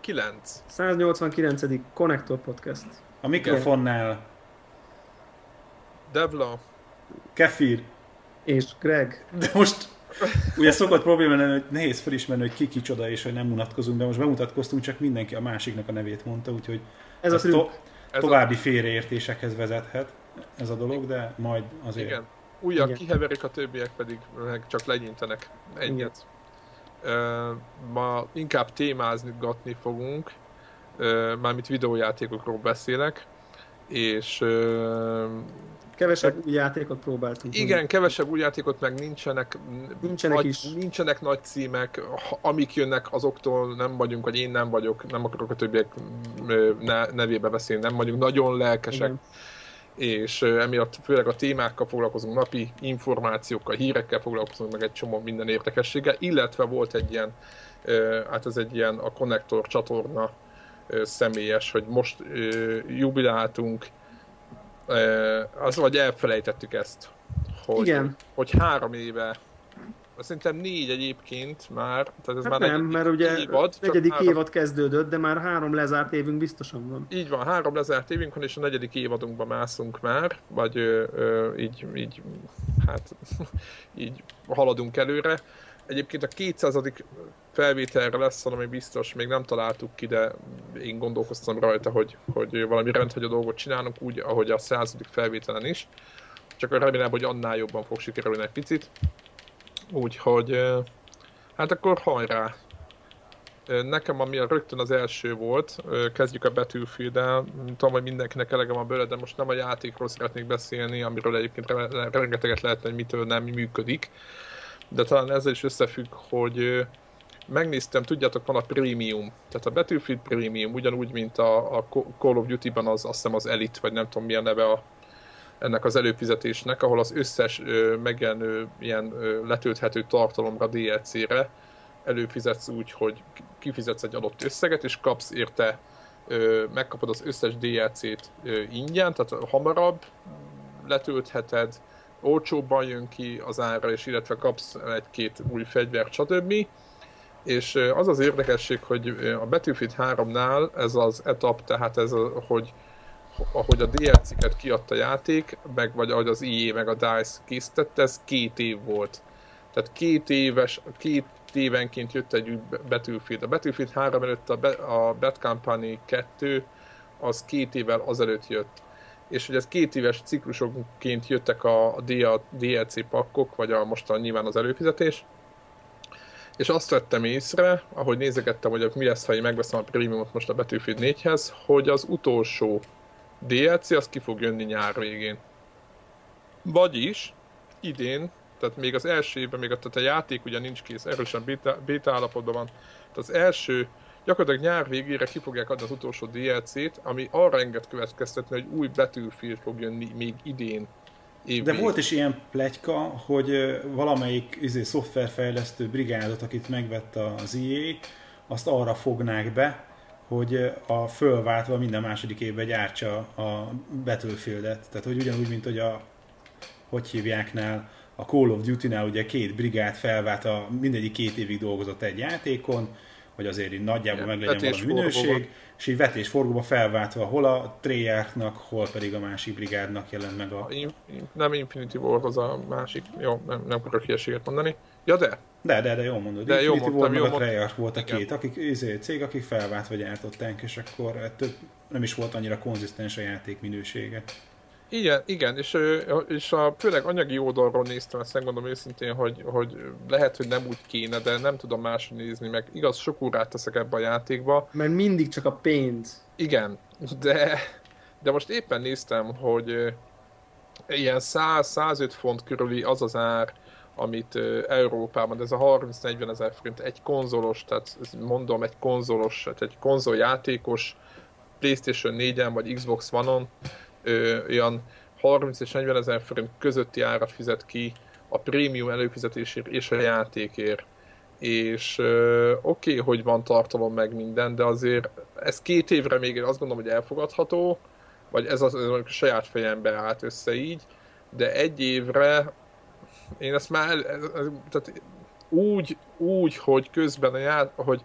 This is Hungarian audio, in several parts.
Sziasztok! 89. 189. Connector Podcast. A mikrofonnál Devla. Kefir. És Greg. De most ugye szokott probléma lenni, hogy nehéz felismerni, hogy ki kicsoda és hogy nem mutatkozunk, de most bemutatkoztunk, csak mindenki a másiknak a nevét mondta, úgyhogy Ez a ez trükk. to- Ez további félreértésekhez vezethet ez a dolog, de majd azért. Igen. Újak Igen. kiheverik, a többiek pedig meg csak legyintenek egyet. Ö, ma inkább témázgatni fogunk, mármint videójátékokról beszélek, és Kevesebb új játékot próbáltunk. igen, kevesebb új játékot meg nincsenek, Nincsenek nagy, is. nincsenek nagy címek, amik jönnek azoktól nem vagyunk, vagy én nem vagyok, nem akarok a többiek nevébe beszélni, nem vagyunk nagyon lelkesek, Igen. És emiatt főleg a témákkal foglalkozunk, napi információkkal, hírekkel foglalkozunk, meg egy csomó minden érdekességgel, illetve volt egy ilyen, hát ez egy ilyen a Connector csatorna személyes, hogy most jubiláltunk, az vagy elfelejtettük ezt, hogy, Igen. hogy három éve Szerintem négy egyébként már, tehát ez Hát már nem, negyedik mert ugye évad, negyedik három- évad kezdődött, de már három lezárt évünk biztosan van. így van, három lezárt évünk van, és a negyedik évadunkba mászunk már, vagy ö, ö, így, így, hát így haladunk előre. Egyébként a 200. felvételre lesz valami biztos, még nem találtuk ki, de én gondolkoztam rajta, hogy, hogy valami rendhagyó dolgot csinálunk, úgy, ahogy a 100. felvételen is. Csak remélem, hogy annál jobban fog sikerülni egy picit. Úgyhogy, hát akkor hajrá! Nekem, ami a rögtön az első volt, kezdjük a Battlefield-el, tudom, hogy mindenkinek elegem a bőle, de most nem a játékról szeretnék beszélni, amiről egyébként re- rengeteget lehetne, hogy mitől nem működik. De talán ezzel is összefügg, hogy megnéztem, tudjátok, van a Premium, tehát a Battlefield Premium, ugyanúgy, mint a, a Call of Duty-ban az, azt hiszem az Elite, vagy nem tudom milyen neve a, ennek az előfizetésnek, ahol az összes ö, megjelenő ilyen ö, letölthető tartalomra DLC-re előfizetsz úgy, hogy kifizetsz egy adott összeget, és kapsz érte, ö, megkapod az összes DLC-t ö, ingyen, tehát hamarabb letöltheted, olcsóbban jön ki az ára, és illetve kapsz egy-két új fegyvert, stb. És az az érdekesség, hogy a Battlefield 3-nál ez az etap, tehát ez, a, hogy ahogy a DLC-ket kiadta a játék, meg vagy ahogy az EA meg a DICE készítette, ez két év volt. Tehát két éves, két évenként jött egy Battlefield. A Battlefield 3 előtt a, a Bad Company 2 az két évvel azelőtt jött. És hogy ez két éves ciklusokként jöttek a, a DL- DLC pakkok, vagy a mostan nyilván az előfizetés. És azt vettem észre, ahogy nézegettem, hogy mi lesz, ha én megveszem a prémiumot most a Battlefield 4-hez, hogy az utolsó DLC az ki fog jönni nyár végén. Vagyis idén, tehát még az első évben, még a, tehát a játék ugye nincs kész, erősen beta, beta állapotban van. Tehát az első, gyakorlatilag nyár végére ki fogják adni az utolsó DLC-t, ami arra enged következtetni, hogy új Battlefield fog jönni még idén. Év De volt is ilyen pletyka, hogy valamelyik izé, szoftverfejlesztő brigádot, akit megvett az EA, azt arra fognák be, hogy a fölváltva minden második évben gyártsa a Battlefieldet. Tehát, hogy ugyanúgy, mint hogy a hogy hívjáknál, a Call of Duty-nál ugye két brigád felvált, a, mindegyik két évig dolgozott egy játékon, hogy azért így nagyjából Igen, meg legyen valami minőség, és így vetésforgóba felváltva hol a Treyarchnak, hol pedig a másik brigádnak jelent meg a... Nem Infinity War az a másik, jó, nem, nem akarok hülyeséget mondani. Ja de, De, de, de jól mondod. De jó Infinity mondtam, War meg jó a mondtam. Treyarch volt a Igen. két, akik izé, cég, akik felváltva gyártották, és akkor ettől nem is volt annyira konzisztens a játék minősége. Igen, igen, és, és a, főleg anyagi oldalról néztem, ezt megmondom őszintén, hogy, hogy lehet, hogy nem úgy kéne, de nem tudom máshogy nézni, meg igaz, sok órát teszek ebbe a játékba. Mert mindig csak a pénz. Igen, de, de most éppen néztem, hogy ilyen 100-105 font körüli az az ár, amit Európában, de ez a 30-40 ezer forint, egy konzolos, tehát mondom, egy konzolos, tehát egy konzoljátékos, Playstation 4-en vagy Xbox One-on olyan 30 és 40 ezer forint közötti árat fizet ki a prémium előfizetésért és a játékért. És oké, okay, hogy van tartalom meg minden, de azért ez két évre még azt gondolom, hogy elfogadható, vagy ez az, ez a saját fejembe állt össze így, de egy évre én ezt már, tehát úgy, úgy, hogy közben a ját, hogy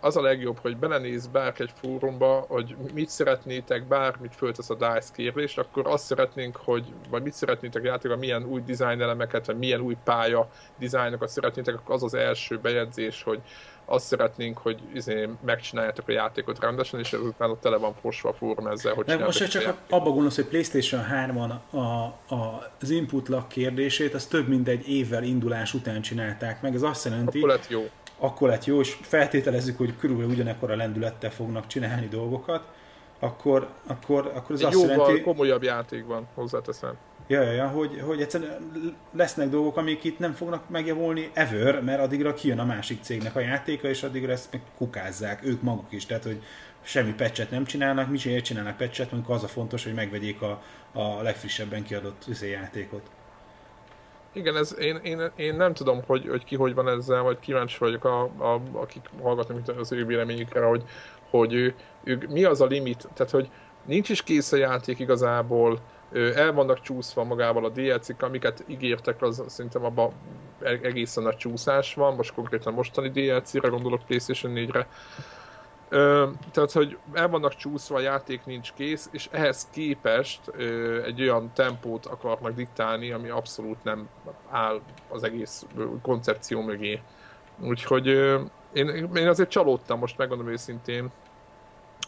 az a legjobb, hogy belenéz bárki egy fórumba, hogy mit szeretnétek, bármit föltesz a DICE kérdést, akkor azt szeretnénk, hogy, vagy mit szeretnétek játékban, milyen új design elemeket, vagy milyen új pálya dizájnokat szeretnétek, akkor az az első bejegyzés, hogy azt szeretnénk, hogy izé, megcsináljátok a játékot rendesen, és ezután ott tele van fosva a fórum ezzel, hogy most csak abba gondolsz, hogy PlayStation 3-on a, a, az input lag kérdését, az több mint egy évvel indulás után csinálták meg. Ez azt jelenti, akkor lett jó. Akkor lett jó, és feltételezzük, hogy körülbelül ugyanekkor a lendülettel fognak csinálni dolgokat, akkor, akkor, akkor ez egy azt jóval jelenti... komolyabb játék van, hozzáteszem. Ja, ja, ja hogy, hogy egyszerűen lesznek dolgok, amik itt nem fognak megjavulni ever, mert addigra kijön a másik cégnek a játéka, és addigra ezt meg kukázzák, ők maguk is, tehát hogy semmi pecset nem csinálnak, mi sem csinálnak pecset, mondjuk az a fontos, hogy megvegyék a, a legfrissebben kiadott izé játékot. Igen, ez, én, én, én, nem tudom, hogy, hogy ki hogy van ezzel, vagy kíváncsi vagyok, a, a, akik hallgatnak az ő véleményükre, hogy, hogy ő, ő, mi az a limit, tehát hogy nincs is kész a játék igazából, el vannak csúszva magával a DLC-k, amiket ígértek, az szerintem abban egészen nagy csúszás van, most konkrétan mostani DLC-re gondolok PlayStation 4-re. Ö, tehát, hogy el vannak csúszva, a játék nincs kész, és ehhez képest ö, egy olyan tempót akarnak diktálni, ami abszolút nem áll az egész koncepció mögé. Úgyhogy ö, én, én azért csalódtam most, megmondom őszintén,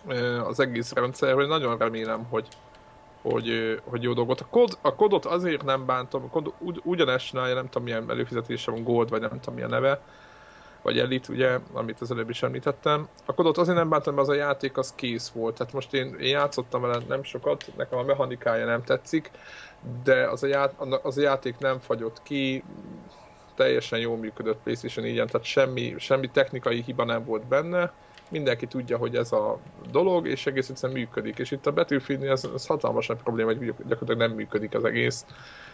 ö, az egész rendszer, hogy nagyon remélem, hogy, hogy, hogy jó dolgot. A, kod, a kodot azért nem bántom, a kod ugy, ugyanezt csinálja, nem tudom milyen előfizetése van, Gold, vagy nem tudom milyen neve, vagy Elite, ugye, amit az előbb is említettem. A kodot azért nem bántam, mert az a játék az kész volt. Tehát most én, én játszottam vele nem sokat, nekem a mechanikája nem tetszik, de az a, ját, az a játék nem fagyott ki, teljesen jól működött PlayStation 4 tehát semmi, semmi technikai hiba nem volt benne mindenki tudja, hogy ez a dolog, és egész egyszerűen működik. És itt a Battlefieldnél ez, ez hatalmas nagy probléma, hogy gyakorlatilag nem működik az egész,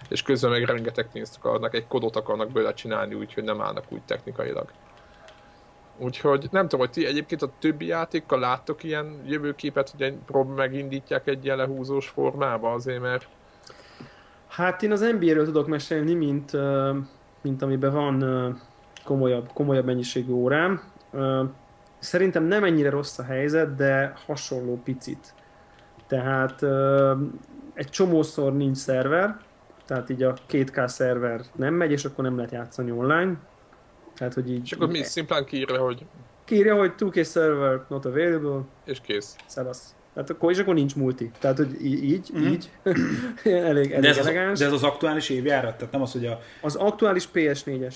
és közben meg rengeteg pénzt akarnak, egy kodot akarnak bőle csinálni, úgyhogy nem állnak úgy technikailag. Úgyhogy nem tudom, hogy ti egyébként a többi játékkal láttok ilyen jövőképet, hogy prób megindítják egy ilyen lehúzós formába azért, mert... Hát én az NBA-ről tudok mesélni, mint, mint amiben van komolyabb, komolyabb mennyiségű órám. Szerintem nem ennyire rossz a helyzet, de hasonló picit. Tehát egy csomószor nincs szerver, tehát így a 2K szerver nem megy, és akkor nem lehet játszani online. Tehát, hogy így... És akkor mi szimplán kiírja, hogy... Kiírja, hogy 2K server not available. És kész. Szevasz. Tehát akkor, és akkor nincs multi. Tehát, hogy így, mm-hmm. így. elég, elég de ez elegáns. Az, de ez az aktuális évjárat? Tehát nem az, hogy a... Az aktuális PS4-es.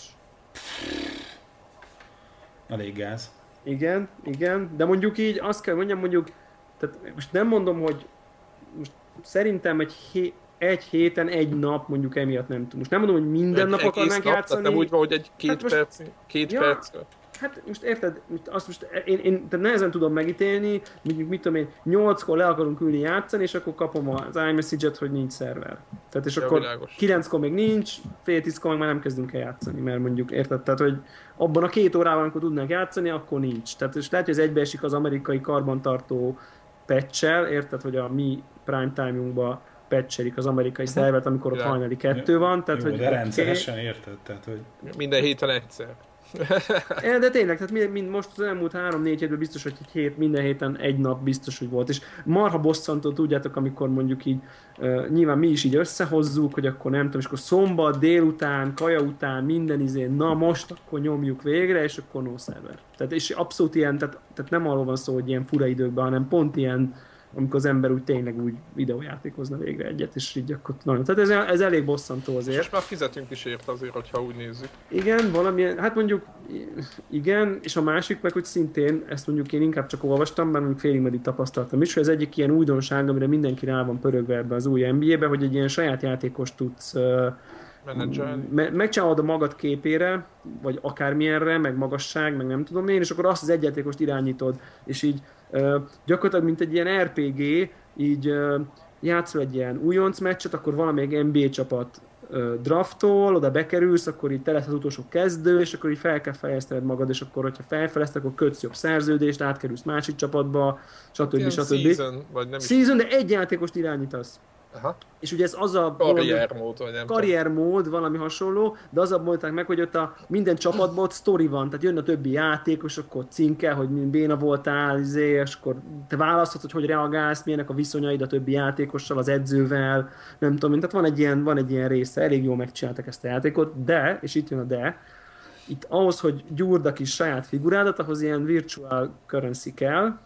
Elég gáz. Igen, igen, de mondjuk így azt kell mondjam, mondjuk, tehát most nem mondom, hogy most szerintem egy, hé, egy héten, egy nap mondjuk emiatt nem tudom. Most nem mondom, hogy minden egy nap akarnánk nap, játszani. nem úgy van, hogy egy két hát most, perc, két ja, perc. Hát most érted, azt most én, én tehát nehezen tudom megítélni, mondjuk mit tudom én, nyolckor le akarunk ülni játszani, és akkor kapom az iMessage-et, hogy nincs szerver. Tehát és ja, akkor világos. kilenckor még nincs, fél tízkor meg már nem kezdünk el játszani, mert mondjuk érted, tehát hogy abban a két órában, amikor tudnánk játszani, akkor nincs. Tehát és lehet, hogy ez egybeesik az amerikai karbantartó patch érted, hogy a mi prime time-unkba patchelik az amerikai szervert, amikor ott hajnali kettő van. Tehát, Jó, hogy de rendszeresen érted? Tehát, hogy... Minden héten egyszer. de tényleg, tehát mind, most az elmúlt három-négy hétben biztos, hogy egy hét, minden héten egy nap biztos, hogy volt. És marha bosszantó, tudjátok, amikor mondjuk így, uh, nyilván mi is így összehozzuk, hogy akkor nem tudom, és akkor szombat, délután, kaja után, minden izé, na most akkor nyomjuk végre, és akkor no server. Tehát és abszolút ilyen, tehát, tehát nem arról van szó, hogy ilyen fura időkben, hanem pont ilyen amikor az ember úgy tényleg úgy videójátékozna végre egyet, és így akkor nagyon. Tehát ez, ez elég bosszantó azért. És már fizetünk is érte azért, hogyha úgy nézzük. Igen, valamilyen, hát mondjuk igen, és a másik meg, hogy szintén, ezt mondjuk én inkább csak olvastam, mert mondjuk félig meddig tapasztaltam is, hogy ez egyik ilyen újdonság, amire mindenki rá van pörögve ebbe az új NBA-be, hogy egy ilyen saját játékos tudsz Me- megcsinálod a magad képére, vagy akármilyenre, meg magasság, meg nem tudom én, és akkor azt az egyjátékost irányítod, és így gyakorlatilag, mint egy ilyen RPG, így játszol egy ilyen újonc meccset, akkor valamelyik NBA csapat draftol, oda bekerülsz, akkor így te lesz az utolsó kezdő, és akkor így fel kell fejlesztened magad, és akkor, hogyha felfejleszted, akkor kötsz jobb szerződést, átkerülsz másik csapatba, stb. Hát stb. Season, vagy nem season, de egy játékost irányítasz. Aha. És ugye ez az a... Karriermód, vagy nem Karriermód, valami hasonló, de az a mondták meg, hogy ott a minden csapatban ott sztori van, tehát jön a többi játékos, akkor cinke, hogy béna voltál, izé, és akkor te választhatod, hogy hogy reagálsz, milyenek a viszonyaid a többi játékossal, az edzővel, nem tudom, tehát van egy ilyen, van egy ilyen része, elég jól megcsináltak ezt a játékot, de, és itt jön a de, itt ahhoz, hogy gyúrd a kis saját figurádat, ahhoz ilyen virtual currency kell,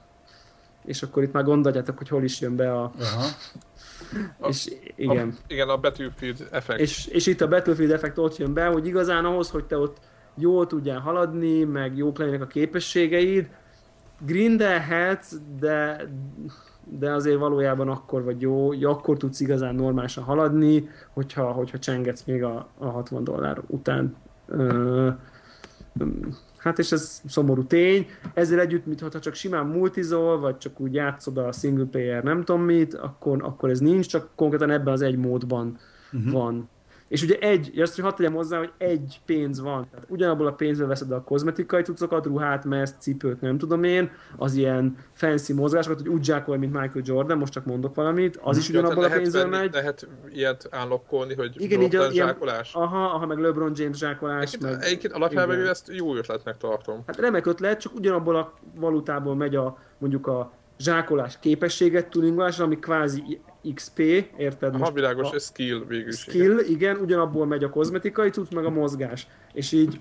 és akkor itt már gondoljátok, hogy hol is jön be a... Aha. És igen. A, igen, a Battlefield effekt. És, és itt a Battlefield effekt ott jön be, hogy igazán ahhoz, hogy te ott jól tudjál haladni, meg jók legyenek a képességeid, grindelhetsz, de, de azért valójában akkor vagy jó, akkor tudsz igazán normálisan haladni, hogyha, hogyha csengetsz még a, a 60 dollár után. Ö, Hát és ez szomorú tény. Ezzel együtt, mintha csak simán multizol, vagy csak úgy játszod a single player nem tudom mit, akkor, akkor ez nincs, csak konkrétan ebben az egy módban uh-huh. van. És ugye egy, azt hogy hadd tegyem hozzá, hogy egy pénz van. Tehát ugyanabból a pénzből veszed a kozmetikai cuccokat, ruhát, mezt, cipőt, nem tudom én, az ilyen fancy mozgásokat, hogy úgy zsákolj, mint Michael Jordan, most csak mondok valamit, az is ugyanabból a pénzből venni, megy. Lehet ilyet állokkolni, hogy Igen, így a, zsákolás. Ilyen, aha, aha, meg LeBron James zsákolás. Egyébként, meg, egyébként alapjában ezt jó ötletnek tartom. Hát remek ötlet, csak ugyanabból a valutából megy a mondjuk a zsákolás képességet tuningolásra, ami kvázi XP, érted? Aha, világos, ez skill végül. Skill, igen. igen, ugyanabból megy a kozmetikai cucc, meg a mozgás. És így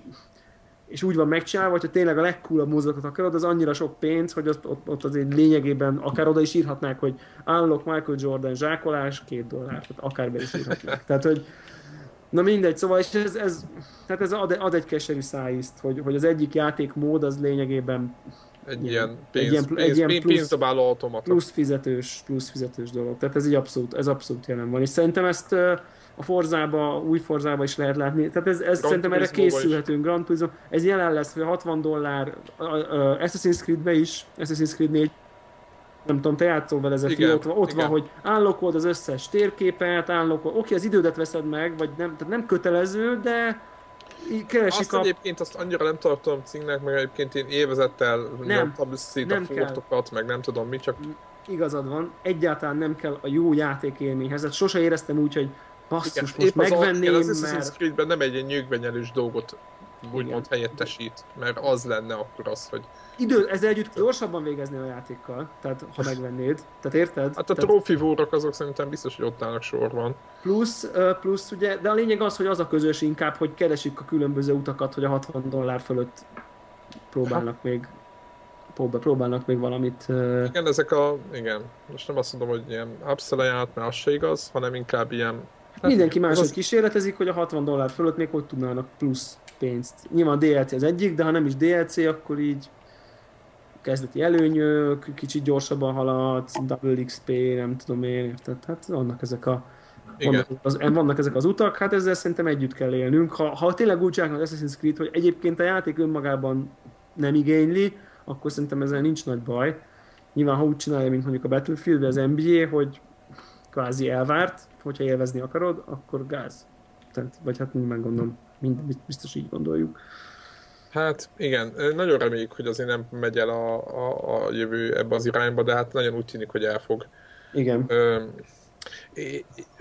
és úgy van megcsinálva, hogyha tényleg a legcoolabb mozdulatot akarod, az annyira sok pénz, hogy ott, ott, ott azért lényegében akár oda is írhatnák, hogy állok Michael Jordan zsákolás, két dollár, tehát akár be is írhatnák. Tehát, hogy Na mindegy, szóval és ez, ez, tehát ez ad, ad egy keserű szájízt, hogy, hogy az egyik játékmód az lényegében egy ilyen, pénz, egy ilyen, pénz, egy ilyen plusz, pénzdobáló automata. Plusz fizetős, plusz fizetős dolog. Tehát ez így abszolút, ez abszolút jelen van. És szerintem ezt a Forzába, új Forzába is lehet látni. Tehát ez, ez szerintem erre készülhetünk. Grand Turismo, ez jelen lesz, hogy 60 dollár, Assassin's Creed-be is, Assassin's Creed 4 nem tudom, te játszol vele ezek, ott, van, ott van, hogy állokold az összes térképet, állokold, oké, az idődet veszed meg, vagy nem, tehát nem kötelező, de keresik azt a... egyébként azt annyira nem tartom címnek, meg egyébként én évezettel nem, szét a fortokat, meg nem tudom mi, csak... Igazad van, egyáltalán nem kell a jó játékélményhez, hát sose éreztem úgy, hogy basszus, most megvenném, az, az mert... Creed-ben nem egy ilyen nyugbenyelős dolgot úgymond helyettesít, mert az lenne akkor az, hogy... Idő, ezzel együtt gyorsabban végezni a játékkal, tehát ha megvennéd, tehát érted? Hát a tehát... trófivórok azok szerintem biztos, hogy ott állnak sorban. Plusz, plusz ugye, de a lényeg az, hogy az a közös inkább, hogy keresik a különböző utakat, hogy a 60 dollár fölött próbálnak ha. még próbálnak még valamit. Igen, ezek a, igen, most nem azt mondom, hogy ilyen upsell mert az se igaz, hanem inkább ilyen Hát Mindenki máshogy az... kísérletezik, hogy a 60 dollár fölött még hogy tudnának plusz pénzt. Nyilván DLC az egyik, de ha nem is DLC, akkor így kezdeti előnyök, kicsit gyorsabban haladsz, double XP, nem tudom én, érted? Hát vannak ezek a vannak, az, vannak ezek az utak, hát ezzel szerintem együtt kell élnünk. Ha, ha tényleg úgy csinálnak az Assassin's Creed, hogy egyébként a játék önmagában nem igényli, akkor szerintem ezzel nincs nagy baj. Nyilván, ha úgy csinálja, mint mondjuk a Battlefield, az NBA, hogy kvázi elvárt, hogyha élvezni akarod, akkor gáz. Tehát, vagy hát nyilván gondolom, mind, biztos így gondoljuk. Hát igen, nagyon reméljük, hogy azért nem megy el a, a, a jövő ebbe az irányba, de hát nagyon úgy tűnik, hogy elfog. Igen. Ö,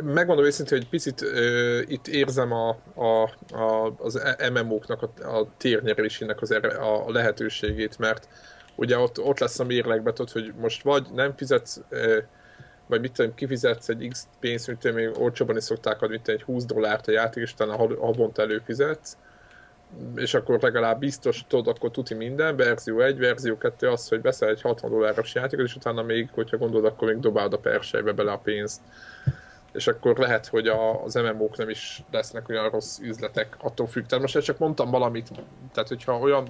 megmondom őszintén, hogy picit ö, itt érzem a, a, a, az MMO-knak a, a térnyerésének az erre, a lehetőségét, mert ugye ott, ott lesz a mérlegbe, hogy most vagy nem fizetsz ö, vagy mit tudom, kifizetsz egy X pénzt, mint még olcsóban is szokták adni, mint egy 20 dollárt a játék, és utána havonta előfizetsz, és akkor legalább biztos tudod, akkor tuti minden, verzió 1, verzió 2 az, hogy veszel egy 60 dolláros játékot, és utána még, hogyha gondolod, akkor még dobáld a persejbe bele a pénzt és akkor lehet, hogy a, az MMO-k nem is lesznek olyan rossz üzletek, attól függ. Tehát most csak mondtam valamit, tehát hogyha olyan,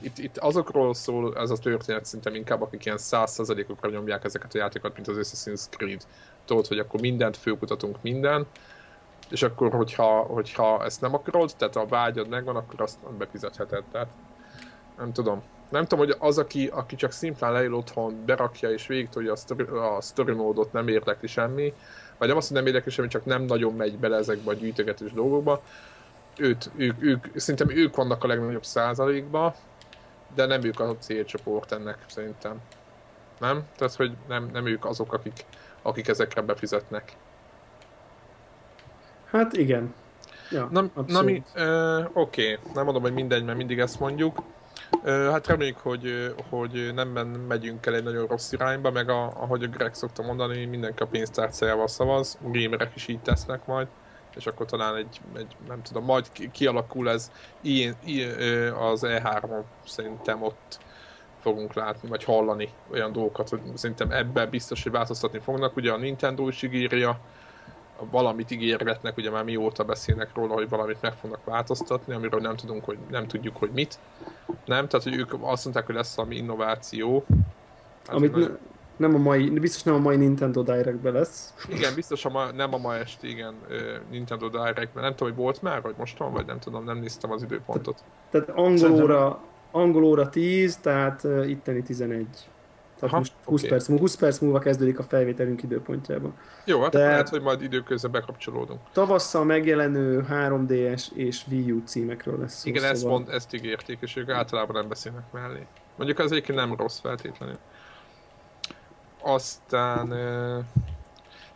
itt, itt azokról szól ez a történet szerintem inkább, akik ilyen százszerzalékokra nyomják ezeket a játékokat, mint az Assassin's Creed. Tudod, hogy akkor mindent főkutatunk minden, és akkor, hogyha, hogyha ezt nem akarod, tehát a vágyad megvan, akkor azt befizetheted. Tehát nem tudom. Nem tudom, hogy az, aki, aki csak szimplán leül otthon, berakja és végigtolja a story, a story módot, nem érdekli semmi, vagy nem azt, hogy nem érdekli semmi, csak nem nagyon megy bele ezekbe a gyűjtögetős dolgokba. Őt, ők, ők, szerintem ők vannak a legnagyobb százalékba, de nem ők a célcsoport ennek szerintem. Nem? Tehát, hogy nem, nem ők azok, akik, akik ezekre befizetnek. Hát igen. Ja, Na, na abszolút. mi, ö, oké, nem mondom, hogy mindegy, mert mindig ezt mondjuk. Hát reméljük, hogy, hogy nem megyünk el egy nagyon rossz irányba, meg a, ahogy a Greg szokta mondani, mindenki a pénztárcájával szavaz, gamerek is így tesznek majd, és akkor talán egy, egy nem tudom, majd ki- kialakul ez ilyen, ilyen, az E3-on szerintem ott fogunk látni, vagy hallani olyan dolgokat, hogy szerintem ebben biztos, hogy változtatni fognak. Ugye a Nintendo is ígírja, valamit ígérgetnek, ugye már mióta beszélnek róla, hogy valamit meg fognak változtatni, amiről nem tudunk, hogy nem tudjuk, hogy mit. Nem, tehát hogy ők azt mondták, hogy lesz valami innováció. Hát, Amit nagyon- ne, nem a mai, biztos nem a mai Nintendo direct lesz. Igen, biztos a ma, nem a ma este, igen, Nintendo Direct-ben. Nem tudom, hogy volt már, vagy most van, vagy nem tudom, nem néztem az időpontot. Tehát angolóra, angolóra 10, tehát uh, itteni 11. Tehát Aha, most 20, oké. perc, múlva- 20 perc múlva kezdődik a felvételünk időpontjában. Jó, hát De- lehet, hogy majd időközben bekapcsolódunk. Tavasszal megjelenő 3DS és Wii U címekről lesz szó. Igen, ezt, szóval- mond, ezt ígérték, és ők általában nem beszélnek mellé. Mondjuk az egyébként nem rossz feltétlenül. Aztán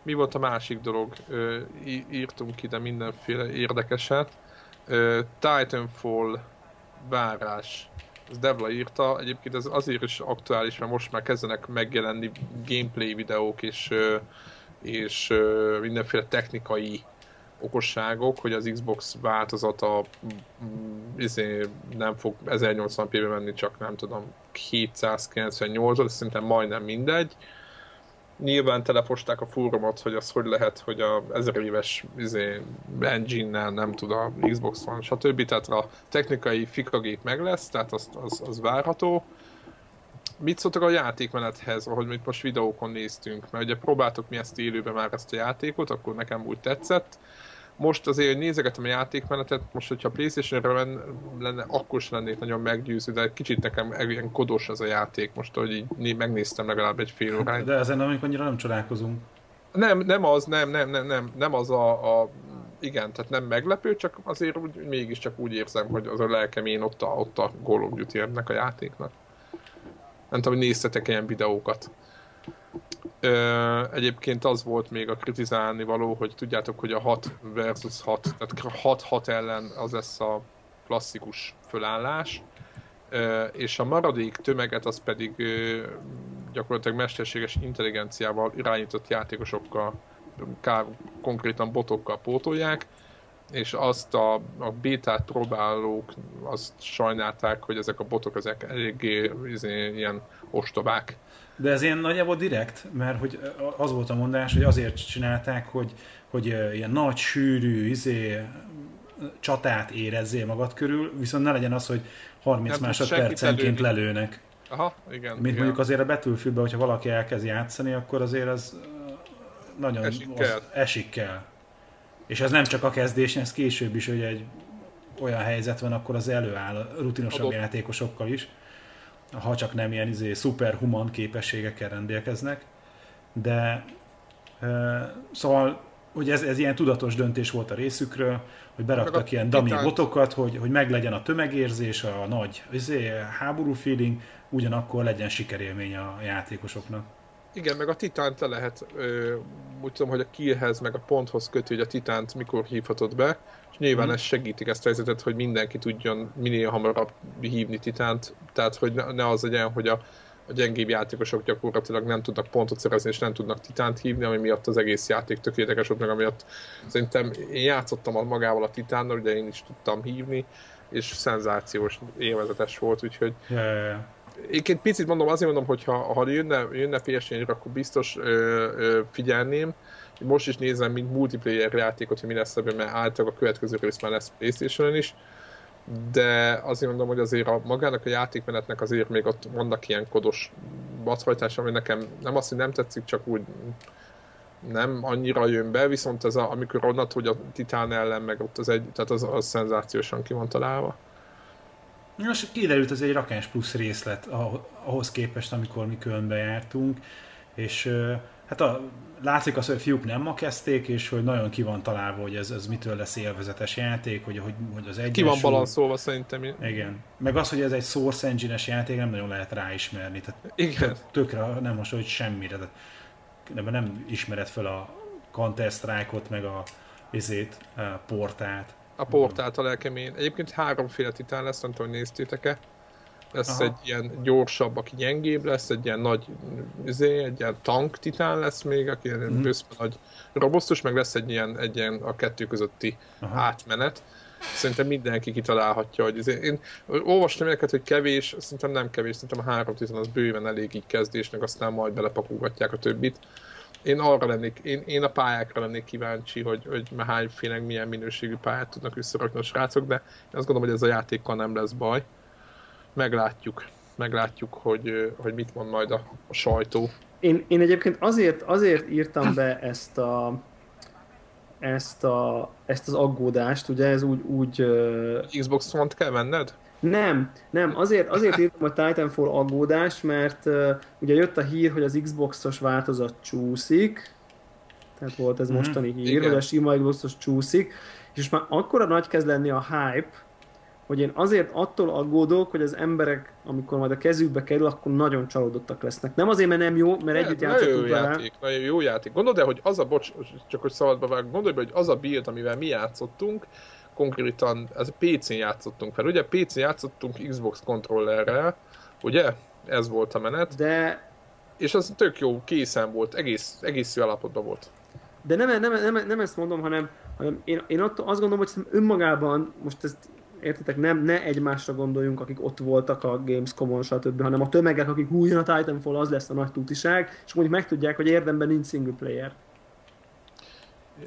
mi volt a másik dolog? Írtunk ide mindenféle érdekeset. Titanfall várás. Ez Devla írta, egyébként ez azért is aktuális, mert most már kezdenek megjelenni gameplay videók és, és mindenféle technikai okosságok, hogy az Xbox változata mm, izé, nem fog 1080p-be menni, csak nem tudom, 798 ot szerintem majdnem mindegy. Nyilván telefosták a fórumot, hogy az hogy lehet, hogy a 1000 éves izé, engine-nel nem tud a Xbox van, stb. Tehát a technikai fikagép meg lesz, tehát az, az, az várható. Mit szóltak a játékmenethez, ahogy mit most videókon néztünk? Mert ugye próbáltuk mi ezt élőben már ezt a játékot, akkor nekem úgy tetszett. Most azért, hogy nézegetem a játékmenetet, most hogyha Playstation-re lenne, lenne, akkor sem lennék nagyon meggyőző, de kicsit nekem ilyen kodos ez a játék most, hogy így né- megnéztem legalább egy fél óráig. De ezen amik annyira nem csodálkozunk. Nem, nem az, nem, nem, nem, nem, nem az a, a igen, tehát nem meglepő, csak azért úgy, mégiscsak úgy érzem, hogy az a lelkem én ott a, ott a Call of Duty ennek a játéknak. Nem tudom, hogy néztetek ilyen videókat. Ö, egyébként az volt még a kritizálni való, hogy tudjátok, hogy a 6 versus 6, tehát 6-6 ellen az lesz a klasszikus fölállás, Ö, és a maradék tömeget az pedig ö, gyakorlatilag mesterséges intelligenciával irányított játékosokkal, ká- konkrétan botokkal pótolják, és azt a, a bétát próbálók azt sajnálták, hogy ezek a botok ezek eléggé izé, ilyen ostobák. De ez ilyen nagyjából direkt, mert hogy az volt a mondás, hogy azért csinálták, hogy, hogy ilyen nagy, sűrű, izé, csatát érezzél magad körül, viszont ne legyen az, hogy 30 Nem másodpercenként lelőnek. Aha, igen. Mint igen. mondjuk azért a Battlefieldben, hogyha valaki elkezd játszani, akkor azért az nagyon Esik az, kell. esik kell. És ez nem csak a kezdés, ez később is, hogy egy olyan helyzet van, akkor az előáll rutinosabb Adott. játékosokkal is, ha csak nem ilyen izé, szuperhuman képességekkel rendelkeznek. De ö, szóval, hogy ez, ez ilyen tudatos döntés volt a részükről, hogy beraktak ilyen dummy botokat, hogy, hogy meglegyen a tömegérzés, a nagy izé, háború feeling, ugyanakkor legyen sikerélmény a játékosoknak. Igen, meg a titánt le lehet, ö, úgy tudom, hogy a killhez, meg a ponthoz kötő, hogy a titánt mikor hívhatod be, és nyilván Mhm. ez segítik ezt a helyzetet, hogy mindenki tudjon minél hamarabb hívni titánt, tehát hogy ne, ne az legyen, hogy a, a gyengébb játékosok gyakorlatilag nem tudnak pontot szerezni, és nem tudnak titánt hívni, ami miatt az egész játék tökéletes volt, meg amiatt szerintem én játszottam magával a titánnal, ugye én is tudtam hívni, és szenzációs, élvezetes volt, úgyhogy Ja, ja, ja. Egyébként picit mondom, azért mondom, hogy ha, ha jönne, jönne ps akkor biztos ö, ö, figyelném. Most is nézem, mint multiplayer játékot, hogy mi lesz ebben, mert általában a következő rész már lesz Playstation-on is. De azért mondom, hogy azért a magának a játékmenetnek azért még ott vannak ilyen kodos bathajtás, ami nekem nem azt, hogy nem tetszik, csak úgy nem annyira jön be, viszont ez a, amikor onnan, hogy a Titán ellen, meg ott az egy, tehát az, az szenzációsan ki van találva. Most kiderült, ez egy rakás plusz részlet ah- ahhoz képest, amikor mi Kölnbe jártunk, és hát a, látszik az, hogy a fiúk nem ma kezdték, és hogy nagyon ki van találva, hogy ez, ez mitől lesz élvezetes játék, hogy, hogy, hogy az egyensúly... Ki van balanszolva szerintem. Igen. Meg az, hogy ez egy Source Engine-es játék, nem nagyon lehet ráismerni. Tehát Igen. tökre nem most, hogy semmire. Tehát ebben nem ismered fel a Counter Strike-ot, meg a, izét, portált. A portált a lelkemén. Egyébként háromféle titán lesz, nem tudom, hogy néztétek-e. Lesz Aha. egy ilyen gyorsabb, aki gyengébb lesz, egy ilyen nagy, izé, egy ilyen tank titán lesz még, aki mm. nagy robosztus, meg lesz egy ilyen, egy ilyen a kettő közötti Aha. átmenet. Szerintem mindenki kitalálhatja, hogy izé. én olvastam ilyeneket, hogy kevés, szerintem nem kevés, szerintem a három titán az bőven elég így kezdésnek, aztán majd belepakulgatják a többit én arra lennék, én, én a pályákra lennék kíváncsi, hogy, hogy hányfének milyen minőségű pályát tudnak visszarakni a srácok, de én azt gondolom, hogy ez a játékkal nem lesz baj. Meglátjuk, meglátjuk, hogy, hogy mit mond majd a, a sajtó. Én, én egyébként azért, azért írtam be ezt a, ezt, a, ezt az aggódást, ugye ez úgy... úgy Xbox One-t kell venned? Nem, nem, azért, azért írtam a Titanfall aggódást, mert uh, ugye jött a hír, hogy az Xbox-os változat csúszik, tehát volt ez mhm. mostani hír, Igen. hogy a sima Xbox-os csúszik, és már akkora nagy kezd lenni a hype, hogy én azért attól aggódok, hogy az emberek, amikor majd a kezükbe kerül, akkor nagyon csalódottak lesznek. Nem azért, mert nem jó, mert együtt játszottunk vele. Játék, nagyon jó játék. Gondold el, hogy az a, bocs, csak hogy szabadba vág, gondolj be, hogy az a build, amivel mi játszottunk, konkrétan ez PC-n játszottunk fel. Ugye PC-n játszottunk Xbox kontrollerrel, ugye? Ez volt a menet. De... És az tök jó, készen volt, egész, egész jó állapotban volt. De nem, nem, nem, nem ezt mondom, hanem, hanem én, én azt gondolom, hogy önmagában, most ezt értitek, nem, ne egymásra gondoljunk, akik ott voltak a Gamescom-on, stb., hanem a tömegek, akik hú, a Titanfall, az lesz a nagy tutiság, és mondjuk megtudják, hogy érdemben nincs single player.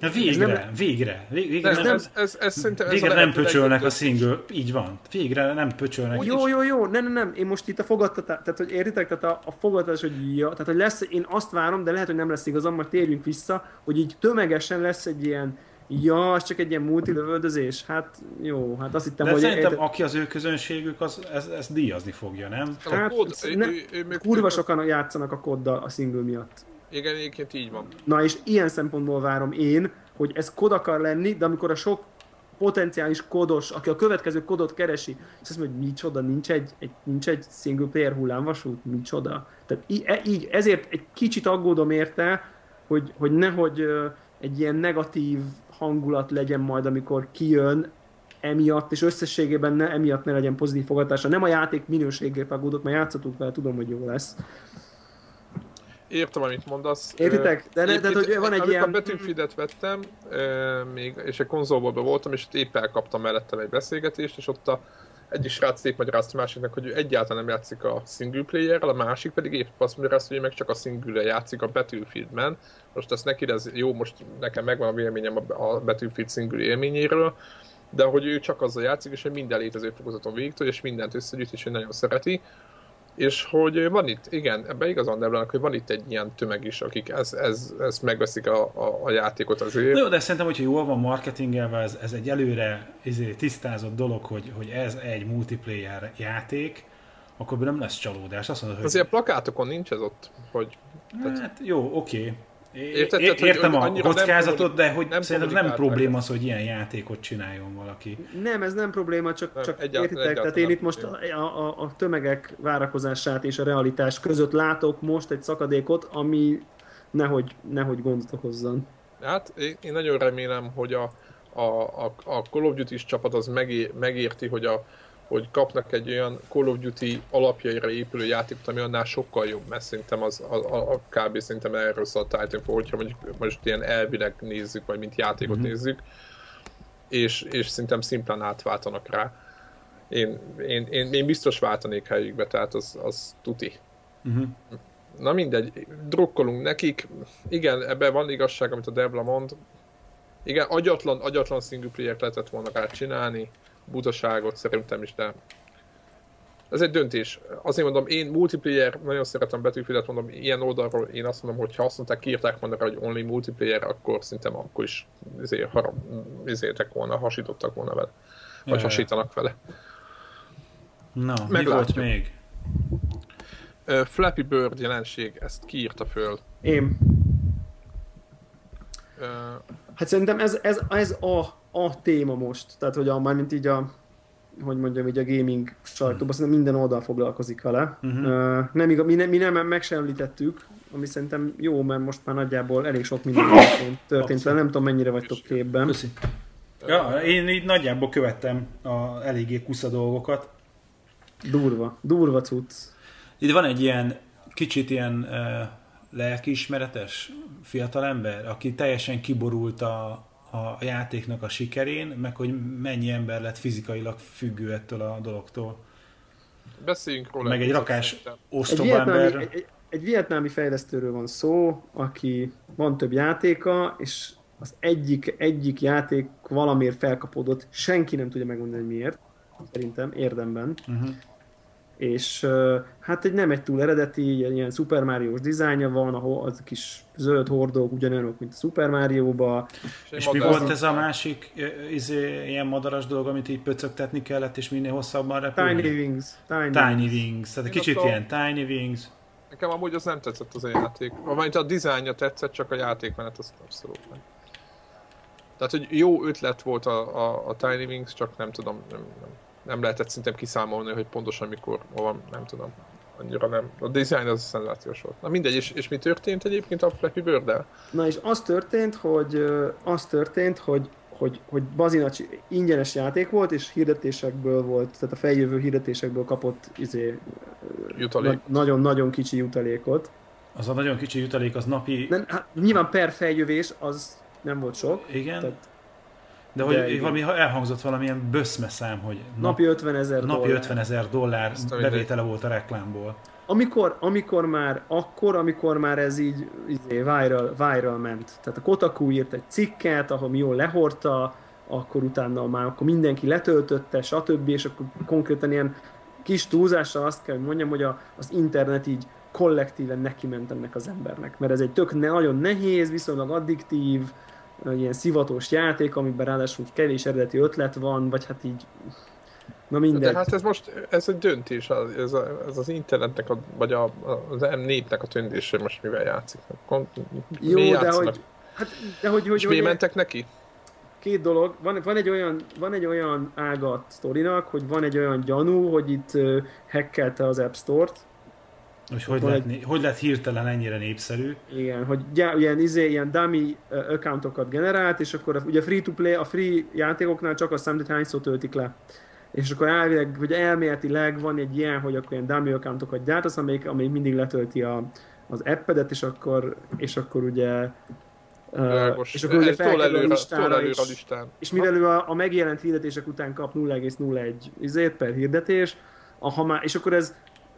Na végre, nem, végre, végre, nem, ez, ez, ez, szerintem végre ez nem pöcsölnek a single, így van. Végre nem pöcsölnek. Jó, jó, jó, nem, nem, nem, én most itt a fogadtatás, tehát hogy értitek, tehát a, a fogadtatás, hogy ja, tehát hogy lesz, én azt várom, de lehet, hogy nem lesz igazam, majd térjünk vissza, hogy így tömegesen lesz egy ilyen, Ja, az csak egy ilyen multilövöldözés? Hát jó, hát azt hittem, De hogy... szerintem, érte... aki az ő közönségük, az ez, ez díjazni fogja, nem? Hát, kód, ne, ő, ő, ő, kurva sokan játszanak a koddal a single miatt. Igen, egyébként így van. Na és ilyen szempontból várom én, hogy ez kod akar lenni, de amikor a sok potenciális kodos, aki a következő kodot keresi, és azt mondja, hogy micsoda, nincs egy, egy, nincs egy single player hullámvasút, micsoda. Tehát e, így, ezért egy kicsit aggódom érte, hogy, hogy nehogy egy ilyen negatív hangulat legyen majd, amikor kijön emiatt, és összességében ne, emiatt ne legyen pozitív fogadása. Nem a játék minőségét aggódott, mert játszottunk vele, tudom, hogy jó lesz, értem, amit mondasz. Értitek? De, ne, tehát, hogy van egy ilyen... a Battlefield-et vettem, még, és egy konzolból voltam, és épp elkaptam mellettem egy beszélgetést, és ott a egyik srác épp magyarázta a másiknak, hogy ő egyáltalán nem játszik a single player a másik pedig épp azt magyarázta, hogy ő meg csak a single játszik a Battlefield-ben. Most ezt neki, ez jó, most nekem megvan a véleményem a Battlefield single élményéről, de hogy ő csak azzal játszik, és hogy minden létező fokozaton végig és mindent összegyűjt, és ő nagyon szereti. És hogy van itt, igen, ebben igazán nem hogy van itt egy ilyen tömeg is, akik ezt ez, ez megveszik a, a, a játékot azért. Jó, de szerintem, hogyha jól van marketingelve, ez, ez egy előre izé, tisztázott dolog, hogy, hogy ez egy multiplayer játék, akkor nem lesz csalódás. Azt mondod, hogy... Azért a plakátokon nincs ez ott, hogy... Hát jó, oké. Okay. Érted, tehát, Értem a kockázatot, de hogy nem szerintem nem probléma az, hogy ilyen játékot csináljon valaki. Nem, ez nem probléma, csak, nem, csak egyáltalán, értitek, egyáltalán tehát én itt most a, a, a tömegek várakozását és a realitás között látok most egy szakadékot, ami nehogy, nehogy gondot okozzon. Hát én, én nagyon remélem, hogy a, a, a, a Call of Duty csapat az megé, megérti, hogy a, hogy kapnak egy olyan Call of Duty alapjaira épülő játékot, ami annál sokkal jobb, mert szerintem az, a, a, a kb. szerintem erről szól a Titanfall, hogyha mondjuk most ilyen elvileg nézzük, vagy mint játékot mm-hmm. nézzük, és, és szerintem szimplán átváltanak rá. Én, én, én, én biztos váltanék helyükbe, tehát az, az tuti. Mm-hmm. Na mindegy, drukkolunk nekik. Igen, ebben van igazság, amit a Debla mond. Igen, agyatlan, agyatlan single player lehetett volna rá csinálni butaságot szerintem is, de ez egy döntés. Azért mondom, én multiplayer, nagyon szeretem betűfilet, mondom, ilyen oldalról én azt mondom, hogy ha azt mondták, kiírták volna hogy only multiplayer, akkor szerintem akkor is ezért, harap, ezértek volna, hasítottak volna vele. Vagy Jaj. hasítanak vele. Na, Meglátjuk. mi volt még? Uh, Flappy Bird jelenség, ezt kiírta föl. Én. Uh, hát szerintem ez, ez, ez a a téma most, tehát hogy a, mármint így a, hogy mondjam, így a gaming sajtóban, szerintem minden oldal foglalkozik vele. Uh-huh. Uh, nem igaz, mi, ne, mi nem meg sem említettük, ami szerintem jó, mert most már nagyjából elég sok minden történt, történt vele, nem tudom mennyire vagytok képben. Köszi. Ja, én így nagyjából követtem a eléggé kusza dolgokat. Durva, durva cucc. Itt van egy ilyen kicsit ilyen uh, lelkiismeretes fiatalember, aki teljesen kiborult a, a játéknak a sikerén, meg hogy mennyi ember lett fizikailag függő ettől a dologtól. Beszéljünk róla. Meg egy rakás ostoba vietnámi, ember. egy, egy, egy vietnámi fejlesztőről van szó, aki van több játéka, és az egyik, egyik játék valamiért felkapódott, senki nem tudja megmondani, hogy miért, szerintem, érdemben. Uh-huh. És hát egy nem egy túl eredeti, egy ilyen Super Mario-s dizájnja van, ahol az kis zöld hordók ugyanolyanok, mint a Super Mario-ba. egy És mi volt ez a másik izé, ilyen madaras dolog, amit így pöcögtetni kellett, és minél hosszabban repülni? Tiny Wings. Tiny, Tiny Wings. Tehát egy kicsit a- ilyen Tiny Wings. Nekem amúgy az nem tetszett az a játék. Vagy a dizájnja tetszett, csak a játékmenet az abszolút nem. Tehát, hogy jó ötlet volt a, a, a Tiny Wings, csak nem tudom, nem, nem, nem lehetett szerintem kiszámolni, hogy pontosan mikor van, nem tudom. Annyira nem. A design az szenzációs volt. Na mindegy, és, és mi történt egyébként a Flappy bird Na és az történt, hogy az történt, hogy hogy, hogy Bazinacs ingyenes játék volt, és hirdetésekből volt, tehát a feljövő hirdetésekből kapott izé, na- nagyon-nagyon kicsi jutalékot. Az a nagyon kicsi jutalék, az napi... Nem, hát nyilván per feljövés az nem volt sok, Igen, tehát de hogy de valami elhangzott valamilyen böszmeszám, hogy nap, napi 50 ezer napi dollár. 50 ezer dollár bevétele volt a reklámból. Amikor, amikor már, akkor, amikor már ez így izé, viral, viral ment. Tehát a Kotaku írt egy cikket, ahol jól lehordta, akkor utána már akkor mindenki letöltötte, stb. És akkor konkrétan ilyen kis túlzással azt kell, hogy mondjam, hogy a, az internet így kollektíven neki ment ennek az embernek. Mert ez egy tök ne, nagyon nehéz, viszonylag addiktív, ilyen szivatós játék, amiben ráadásul kevés eredeti ötlet van, vagy hát így Na mindegy. De hát ez most, ez egy döntés, az- ez, a, ez az internetnek, a, vagy a, az em népnek a döntése most mivel játszik. Kon, Jó, mi de hogy, hát, de hogy, hogy, És hogy mi mentek neki? két dolog. Van, van, egy olyan, van egy olyan ága a sztorinak, hogy van egy olyan gyanú, hogy itt hackelte az App Store-t. Hogy hogy lett, hogy lett hirtelen ennyire népszerű. Igen, hogy gyá, ilyen, izé, ilyen dummy accountokat generált, és akkor a, ugye free-to-play, a free játékoknál csak azt számít, hogy hányszor töltik le. És akkor elvileg, hogy elméletileg van egy ilyen, hogy akkor ilyen dummy accountokat gyártasz, amelyik, amelyik mindig letölti a, az appedet, és akkor, és akkor ugye uh, Világos. és akkor ugye felkerül a előre, tol listára, előre és, a listán. És mivel ő a, a megjelent hirdetések után kap 0,01 izét per hirdetés, a, ha már, és akkor ez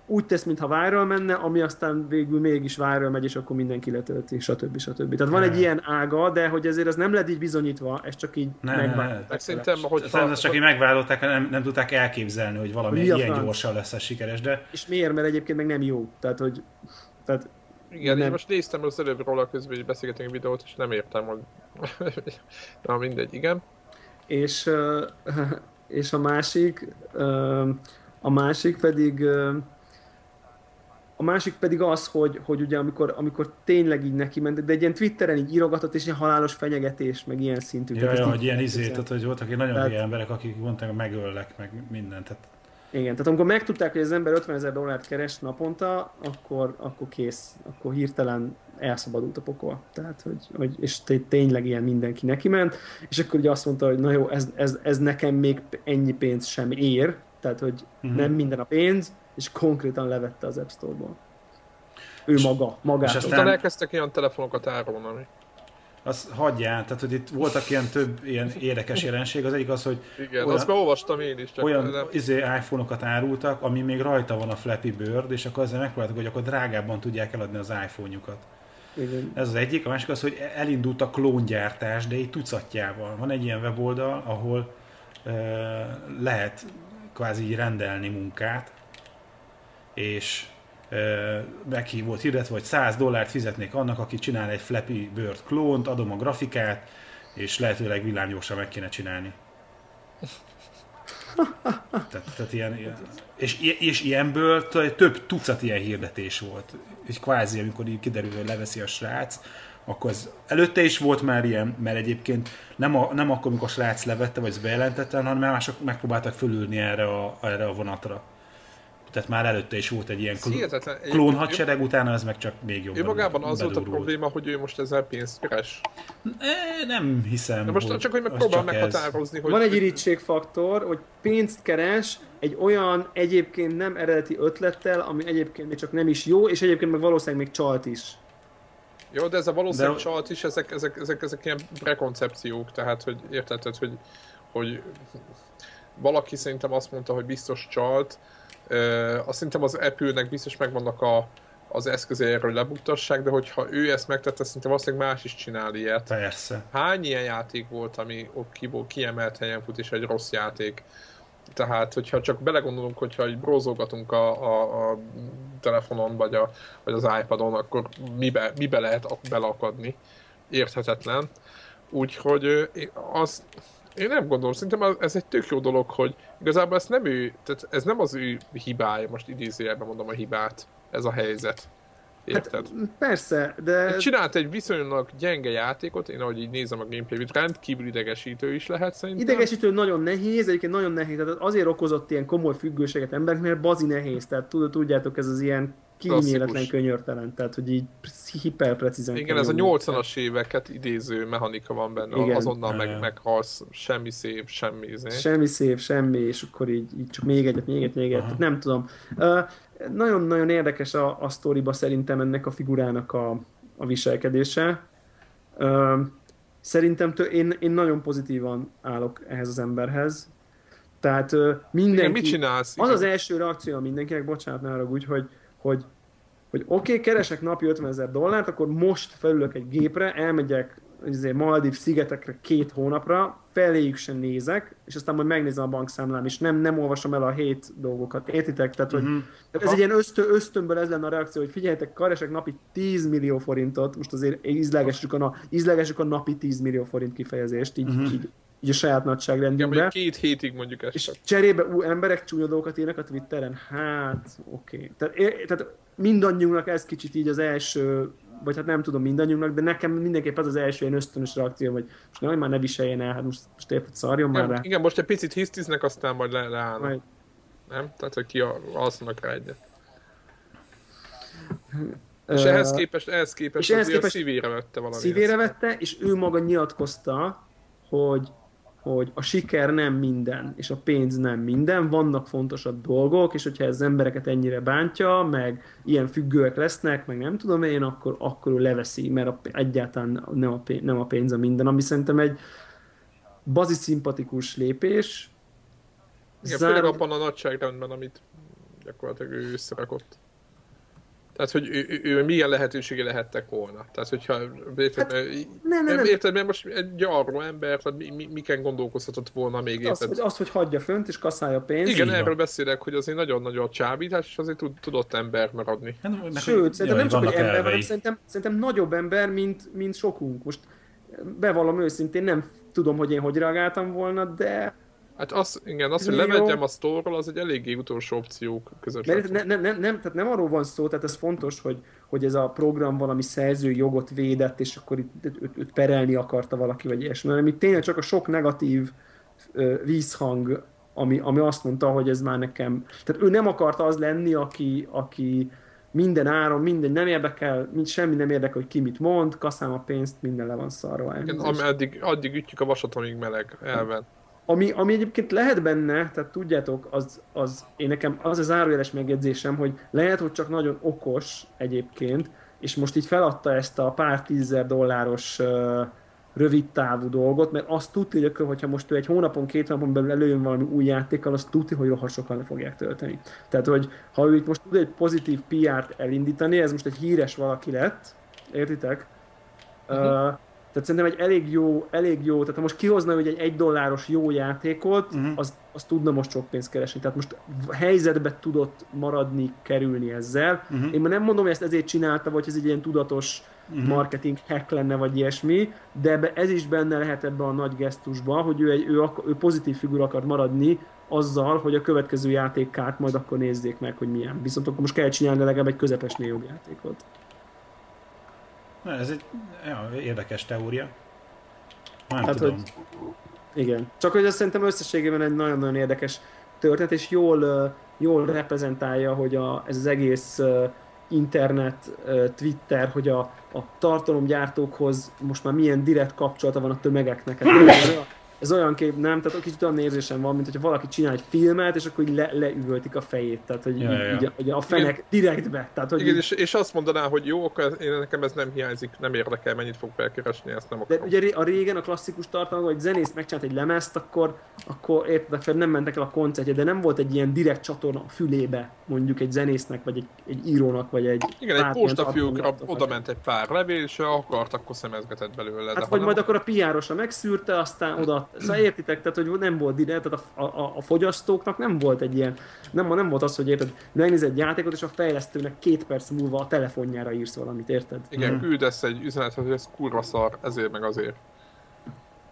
úgy tesz, mintha viral menne, ami aztán végül mégis viral megy, és akkor mindenki letölti, stb. stb. Tehát van egy ilyen ága, de hogy ezért ez nem lett így bizonyítva, ez csak így Ne, megváltották Meg vele. szerintem, hogy Szerintem ezt csak így megváltották, nem, nem tudták elképzelni, hogy valami Mi ilyen franc? gyorsan lesz ez sikeres, de És miért? Mert egyébként meg nem jó. Tehát, hogy tehát Igen, Nem. én most néztem az előbb róla közben, hogy beszélgetünk a videót, és nem értem, hogy... Na mindegy, igen. és, és a másik, a másik pedig a másik pedig az, hogy, hogy ugye amikor, amikor tényleg így neki ment, de egy ilyen Twitteren így írogatott, és ilyen halálos fenyegetés, meg ilyen szintű. ja, ja, hogy ilyen izé, tehát hogy voltak egy nagyon Tehát- hülye emberek, akik mondták, hogy megöllek, meg mindent. Tehát Igen, tehát amikor megtudták, hogy az ember 50 ezer dollárt keres naponta, akkor, akkor kész, akkor hirtelen elszabadult a pokol. Tehát, hogy, hogy és té- tényleg ilyen mindenki neki ment, és akkor ugye azt mondta, hogy na jó, ez, ez, ez nekem még ennyi pénz sem ér, tehát, hogy uh-huh. nem minden a pénz, és konkrétan levette az App Store-ból. Ő maga, magától. aztán- Utána elkezdtek ilyen telefonokat árulni. azt hagyjál, tehát hogy itt voltak ilyen több ilyen érdekes jelenség. Az egyik az, hogy Igen, Olyan- azt beolvastam én is, csak olyan nem, izé, iPhone-okat árultak, ami még rajta van a Flappy Bird, és akkor ezzel megpróbáltak, hogy akkor drágábban tudják eladni az iPhone-jukat. Igen. Ez az egyik, a másik az, hogy elindult a klóngyártás, de így tucatjával. Van egy ilyen weboldal, ahol ö, lehet kvázi így rendelni munkát, és ö, meghívott hirdetve, hogy 100 dollárt fizetnék annak, aki csinál egy Flappy Bird klónt, adom a grafikát, és lehetőleg villámgyorsan meg kéne csinálni. Tehát, tehát ilyen, ilyen, és, és ilyenből több tucat ilyen hirdetés volt. Egy kvázi, amikor így kiderül, hogy leveszi a srác, akkor az előtte is volt már ilyen, mert egyébként nem, a, nem akkor, amikor a srác levette, vagy ezt bejelentette, hanem mások megpróbáltak fölülni erre a, erre a vonatra. Tehát már előtte is volt egy ilyen hihetetlen. klón, hadsereg, utána ez meg csak még jobban Ő magában az volt a probléma, hogy ő most ezzel pénzt keres. E, nem hiszem, De most csak, hogy meg az próbálom csak ez. meghatározni, hogy... Van egy irítségfaktor, hogy pénzt keres egy olyan egyébként nem eredeti ötlettel, ami egyébként még csak nem is jó, és egyébként meg valószínűleg még csalt is. Jó, de ez a valószínűleg De- csalt is, ezek, ezek, ezek, ezek ilyen prekoncepciók, tehát hogy érted, hogy, hogy valaki szerintem azt mondta, hogy biztos csalt, azt szerintem az Apple-nek biztos megvannak a, az eszközei erről lebuktassák, de hogyha ő ezt megtette, szerintem valószínűleg más is csinál ilyet. Persze. Hány ilyen játék volt, ami kiból kiemelt helyen fut, és egy rossz játék? Tehát, hogyha csak belegondolunk, hogyha így brózolgatunk a, a, a telefonon, vagy, a, vagy az iPadon, akkor mibe, mibe lehet ak- belakadni? Érthetetlen. Úgyhogy az, én nem gondolom, szerintem ez egy tök jó dolog, hogy igazából ez nem ő, tehát ez nem az ő hibája, most idézőjelben mondom a hibát, ez a helyzet. Érted? Hát persze, de Csinált egy viszonylag gyenge játékot, én ahogy így nézem a gameplayt, rendkívül idegesítő is lehet szerintem. idegesítő nagyon nehéz, egyébként nagyon nehéz, tehát azért okozott ilyen komoly függőséget embereknek, mert bazi nehéz, tehát tud- tudjátok, ez az ilyen kíméletlen Klasszikus. könyörtelen, tehát hogy így hiperprecízen Igen, ez a nyomni. 80-as éveket idéző mechanika van benne, Igen. azonnal meg, meghalsz, semmi szép, semmi izé. Semmi szép, semmi, és akkor így, így csak még egyet, még egyet, még egyet, nem tudom. Uh, nagyon-nagyon érdekes a, a sztoriba szerintem ennek a figurának a, a viselkedése. Uh, szerintem tő, én, én nagyon pozitívan állok ehhez az emberhez. Tehát uh, mindenki... Igen, mit csinálsz? Az az első reakció mindenkinek, bocsánat, ne arra úgy, hogy, hogy, hogy oké, okay, keresek napi 50 ezer dollárt, akkor most felülök egy gépre, elmegyek izé, Maldív szigetekre két hónapra, feléjük sem nézek, és aztán majd megnézem a bankszámlám, és nem, nem olvasom el a hét dolgokat. Értitek? Tehát, hogy Mhm. tehát ez egy ilyen ösztö, ösztönből ez lenne a reakció, hogy figyeljetek, keresek napi 10 millió forintot, most azért ízlegessük a, na, ízlegessük a napi 10 millió forint kifejezést, így, Mhm. így, így a saját nagyságrendünkbe. mondjuk két hétig mondjuk ezt És csak. cserébe ú, emberek csúnya dolgokat írnak a Twitteren, hát oké. Okay. Tehát, é- tehát mindannyiunknak ez kicsit így az első, vagy hát nem tudom mindannyiunknak, de nekem mindenképp az az első ilyen ösztönös reakció, hogy most nem, már ne viseljen el, hát most, most érted, szarjon már Igen, rá. igen, most egy picit hisztiznek, aztán majd le, leállnak. Majd, Nem? Tehát, hogy ki alszanak rá egyet. És ehhez képest, ehhez képest, és ehhez képest szívére vette valami. szívére vette, és ő maga nyilatkozta, hogy hogy a siker nem minden, és a pénz nem minden, vannak fontosabb dolgok, és hogyha ez embereket ennyire bántja, meg ilyen függőek lesznek, meg nem tudom én, akkor, akkor ő leveszi, mert a, egyáltalán nem a, pénz, nem a pénz a minden, ami szerintem egy bazi szimpatikus lépés. Igen, Zár- főleg abban a nagyságrendben, amit gyakorlatilag ő összerakott. Tehát, hogy ő, ő, ő milyen lehetősége lehettek volna. Tehát, hogyha érted, Hát, hát, nem, nem, nem. érted, mert most egy arról ember, tehát mi, mi, miken gondolkozhatott volna még, Az, érted? hogy, az, hogy hagyja fönt, és kaszálja pénzt. Igen, így erről van. beszélek, hogy azért nagyon nagy a csábítás, és azért tud, tudott ember maradni. Hát, meg- Sőt, szerintem nem csak, hogy ember, hanem elvei. szerintem, szerintem nagyobb ember, mint, mint sokunk. Most bevallom őszintén, nem tudom, hogy én hogy reagáltam volna, de Hát az, igen, az, hogy levegyem a sztorról, az egy eléggé utolsó opciók között. mert látszik. ne, ne, nem, nem, tehát nem arról van szó, tehát ez fontos, hogy, hogy ez a program valami szerzői jogot védett, és akkor itt őt, őt, perelni akarta valaki, vagy ilyesmi, hanem itt tényleg csak a sok negatív ö, vízhang, ami, ami azt mondta, hogy ez már nekem... Tehát ő nem akarta az lenni, aki, aki minden áron, minden nem érdekel, mind, semmi nem érdekel, hogy ki mit mond, kaszám a pénzt, minden le van szarva. Igen, ami addig, ütjük a vasat, amíg meleg, elven. Ami, ami egyébként lehet benne, tehát tudjátok, az, az, én nekem az az zárójeles megjegyzésem, hogy lehet, hogy csak nagyon okos egyébként, és most így feladta ezt a pár tízezer dolláros uh, rövid távú dolgot, mert azt tudja, hogy akkor, hogyha most ő egy hónapon, két hónapon belül előjön valami új játékkal, azt tudja, hogy rohadt sokan le fogják tölteni. Tehát, hogy ha ő itt most tud egy pozitív PR-t elindítani, ez most egy híres valaki lett, értitek? Uh, tehát szerintem egy elég jó, elég jó, tehát ha most kihozna hogy egy egy dolláros jó játékot, Mhm. az, az tudna most sok pénzt keresni. Tehát most helyzetbe tudott maradni, kerülni ezzel. Mhm. Én már nem mondom, hogy ezt ezért csinálta, vagy ez egy ilyen tudatos marketing hack lenne, vagy ilyesmi, de ez is benne lehet ebbe a nagy gesztusba, hogy ő, egy, ő, ak- ő pozitív figura akar maradni, azzal, hogy a következő játékkát majd akkor nézzék meg, hogy milyen. Viszont akkor most kell csinálni legalább egy közepesnél jobb játékot. Na, ez egy ja, érdekes teória. Nem Hát, tudom. Igen. Csak hogy ez szerintem összességében egy nagyon-nagyon érdekes történet, és jól, jól reprezentálja, hogy a, ez az egész internet, Twitter, hogy a, a tartalomgyártókhoz most már milyen direkt kapcsolata van a tömegeknek. Hát, ez olyan kép, nem? Tehát kicsit olyan érzésem van, mint hogyha valaki csinál egy filmet, és akkor így le, leüvöltik a fejét. Tehát, hogy, ja, így, ja. így, a fenek Igen. direktbe. Tehát, hogy Igen, így... és, és, azt mondaná, hogy jó, akkor én, nekem ez nem hiányzik, nem érdekel, mennyit fog felkeresni, ezt nem akarom. De ugye a régen a klasszikus tartalom, hogy zenész megcsinált egy lemezt, akkor, akkor érted, nem mentek el a koncertje, de nem volt egy ilyen direkt csatorna a fülébe, mondjuk egy zenésznek, vagy egy, egy írónak, vagy egy... Igen, egy postafiúkra oda ment egy pár levél, és akart, akkor szemezgetett belőle. Hát, vagy majd akkor a piárosa megszűrte, aztán oda Szóval értitek, tehát hogy nem volt ide, tehát a, a, a, fogyasztóknak nem volt egy ilyen, nem, nem volt az, hogy érted, megnéz egy játékot, és a fejlesztőnek két perc múlva a telefonjára írsz valamit, érted? Igen, mm. küldesz egy üzenetet, hogy ez kurva szar, ezért meg azért.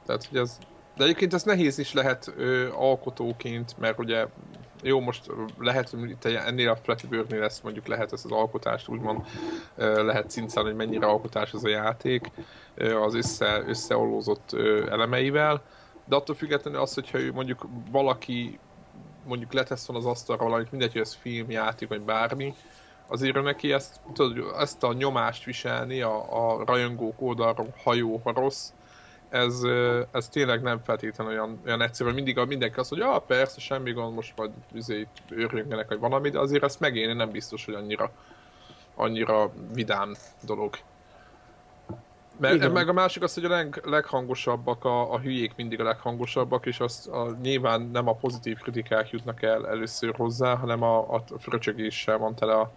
Tehát, hogy ez... De egyébként ez nehéz is lehet ö, alkotóként, mert ugye jó, most lehet, hogy ennél a Flappy bird lesz, mondjuk lehet ezt az alkotást úgymond lehet cincálni, hogy mennyire alkotás ez a játék az össze, összeolózott elemeivel, de attól függetlenül az, hogyha ő mondjuk valaki mondjuk letesz az asztalra valamit, mindegy, hogy ez film, játék, vagy bármi, azért neki ezt, tudod, ezt a nyomást viselni a, a rajongók oldalról, ha jó, ha rossz, ez, ez tényleg nem feltétlenül olyan, olyan egyszerű, mindig a, mindenki azt mondja, ah, persze, semmi gond, most majd izé, örüljenek, vagy valami, de azért ezt megélni nem biztos, hogy annyira, annyira vidám dolog. Igen. meg a másik az, hogy a leg, leghangosabbak, a, a hülyék mindig a leghangosabbak, és azt a, nyilván nem a pozitív kritikák jutnak el először hozzá, hanem a, a fröcsögéssel van tele a,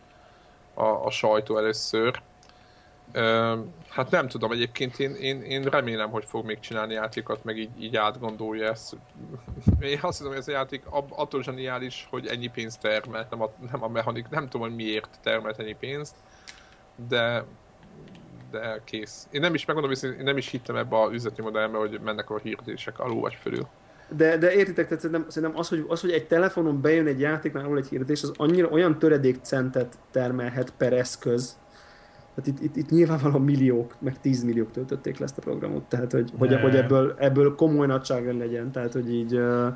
a, a sajtó először. Ö, hát nem tudom, egyébként én, én, én remélem, hogy fog még csinálni játékot, meg így, így átgondolja ezt. Én azt hiszem, hogy ez a játék attól zseniális, hogy ennyi pénzt termelt, nem a, nem a mechanik, nem tudom, hogy miért termelt ennyi pénzt, de de kész. Én nem is megmondom, hogy én nem is hittem ebbe a üzleti modellbe, hogy mennek a hirdetések alul vagy fölül. De, de értitek, tehát szerintem, szerintem az, hogy, az, hogy egy telefonon bejön egy játéknál alul egy hirdetés, az annyira olyan töredékcentet termelhet per eszköz, tehát itt, itt, itt nyilvánvalóan milliók, meg tízmilliók töltötték le ezt a programot, tehát hogy, hogy, hogy ebből, ebből komoly nagyságra legyen, tehát hogy így uh,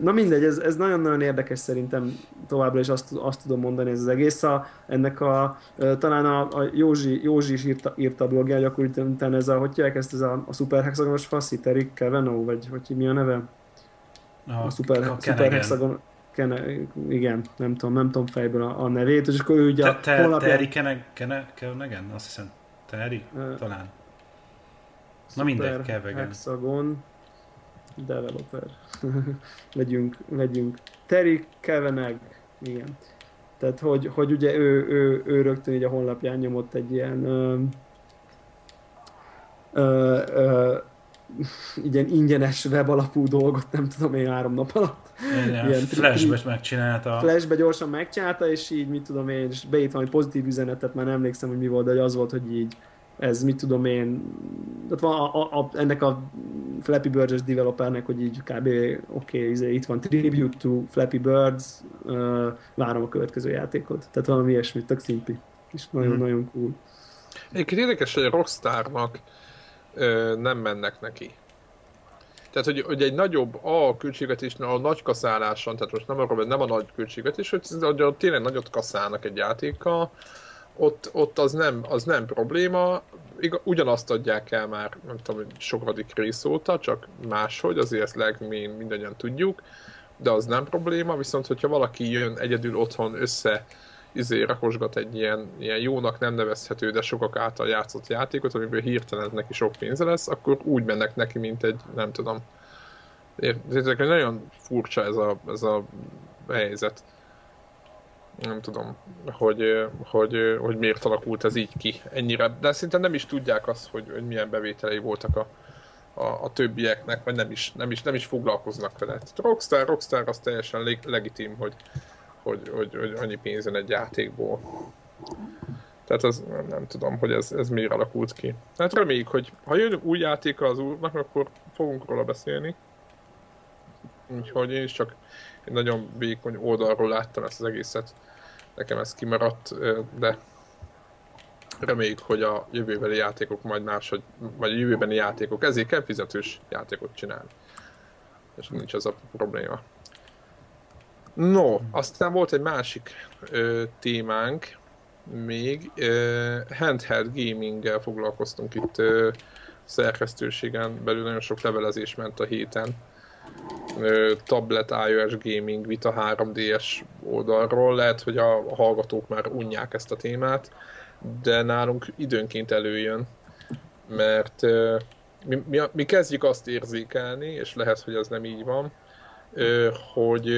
Na mindegy, ez, ez nagyon-nagyon érdekes szerintem továbbra is azt, azt tudom mondani ez az egész. A, ennek a, talán a, a Józsi, Józsi is írta, írta a blogjá, hogy akkor utána ez a, hogy hívják ezt, ez a, a szuperhexagonos faszi, Terik Keveno, vagy hogy mi a neve? A, a szuper, a szuperhexagon, Kene, igen, nem tudom, nem tudom fejből a, a nevét, és akkor ő ugye te, te, honlapján... Terry Kene, Kene, Kene, azt hiszem, Terry, uh, talán. Na mindegy, Kevegen. Hexagon, developer. legyünk, legyünk. Terry Keveneg, igen. Tehát, hogy, hogy ugye ő, ő, ő rögtön így a honlapján nyomott egy ilyen ö, ö, ö, ilyen ingyenes web alapú dolgot, nem tudom én három nap alatt. Igen, ilyen flashbe megcsinálta. Flashbe gyorsan megcsinálta, és így mit tudom én, és beírt valami pozitív üzenetet, már nem emlékszem, hogy mi volt, de az volt, hogy így ez mit tudom én, ott van a, a, a, ennek a Flappy Birds developernek, hogy így kb. oké, okay, izé, itt van Tribute to Flappy Birds, uh, várom a következő játékot. Tehát valami ilyesmit, tök szimpi. És nagyon-nagyon mm. cool. Egyébként érdekes, hogy a Rockstarnak ö, nem mennek neki. Tehát, hogy, hogy egy nagyobb a költségvetésnél a nagy kaszáláson, tehát most nem arról, nem a nagy költségvetés, hogy tényleg nagyot kaszálnak egy játékkal, ott, ott az, nem, az nem probléma, ugyanazt adják el már, nem tudom, sokadik rész óta, csak máshogy, azért ezt legmén mindannyian tudjuk, de az nem probléma, viszont hogyha valaki jön egyedül otthon össze, izé rakosgat egy ilyen, ilyen jónak nem nevezhető, de sokak által játszott játékot, amiből hirtelen neki sok pénze lesz, akkor úgy mennek neki, mint egy, nem tudom. Értek, nagyon furcsa ez a, ez a helyzet nem tudom, hogy, hogy, hogy miért alakult ez így ki ennyire. De szinte nem is tudják azt, hogy, hogy milyen bevételei voltak a, a, a többieknek, vagy nem is, nem is, nem is foglalkoznak vele. Rockstar, Rockstar az teljesen leg, legitim, hogy, hogy, hogy, hogy annyi pénzen egy játékból. Tehát az, nem, tudom, hogy ez, ez miért alakult ki. Hát reméljük, hogy ha jön új játék az úrnak, akkor fogunk róla beszélni. Úgyhogy én is csak egy nagyon vékony oldalról láttam ezt az egészet nekem ez kimaradt, de reméljük, hogy a jövőbeli játékok majd máshogy, vagy a jövőbeni játékok, ezért kell fizetős játékot csinálni. És nincs az a probléma. No, aztán volt egy másik ö, témánk, még ö, handheld gaminggel foglalkoztunk itt ö, szerkesztőségen belül, nagyon sok levelezés ment a héten. Tablet iOS gaming vita 3DS oldalról, lehet, hogy a hallgatók már unják ezt a témát, de nálunk időnként előjön, mert mi, mi, mi kezdjük azt érzékelni, és lehet, hogy az nem így van, hogy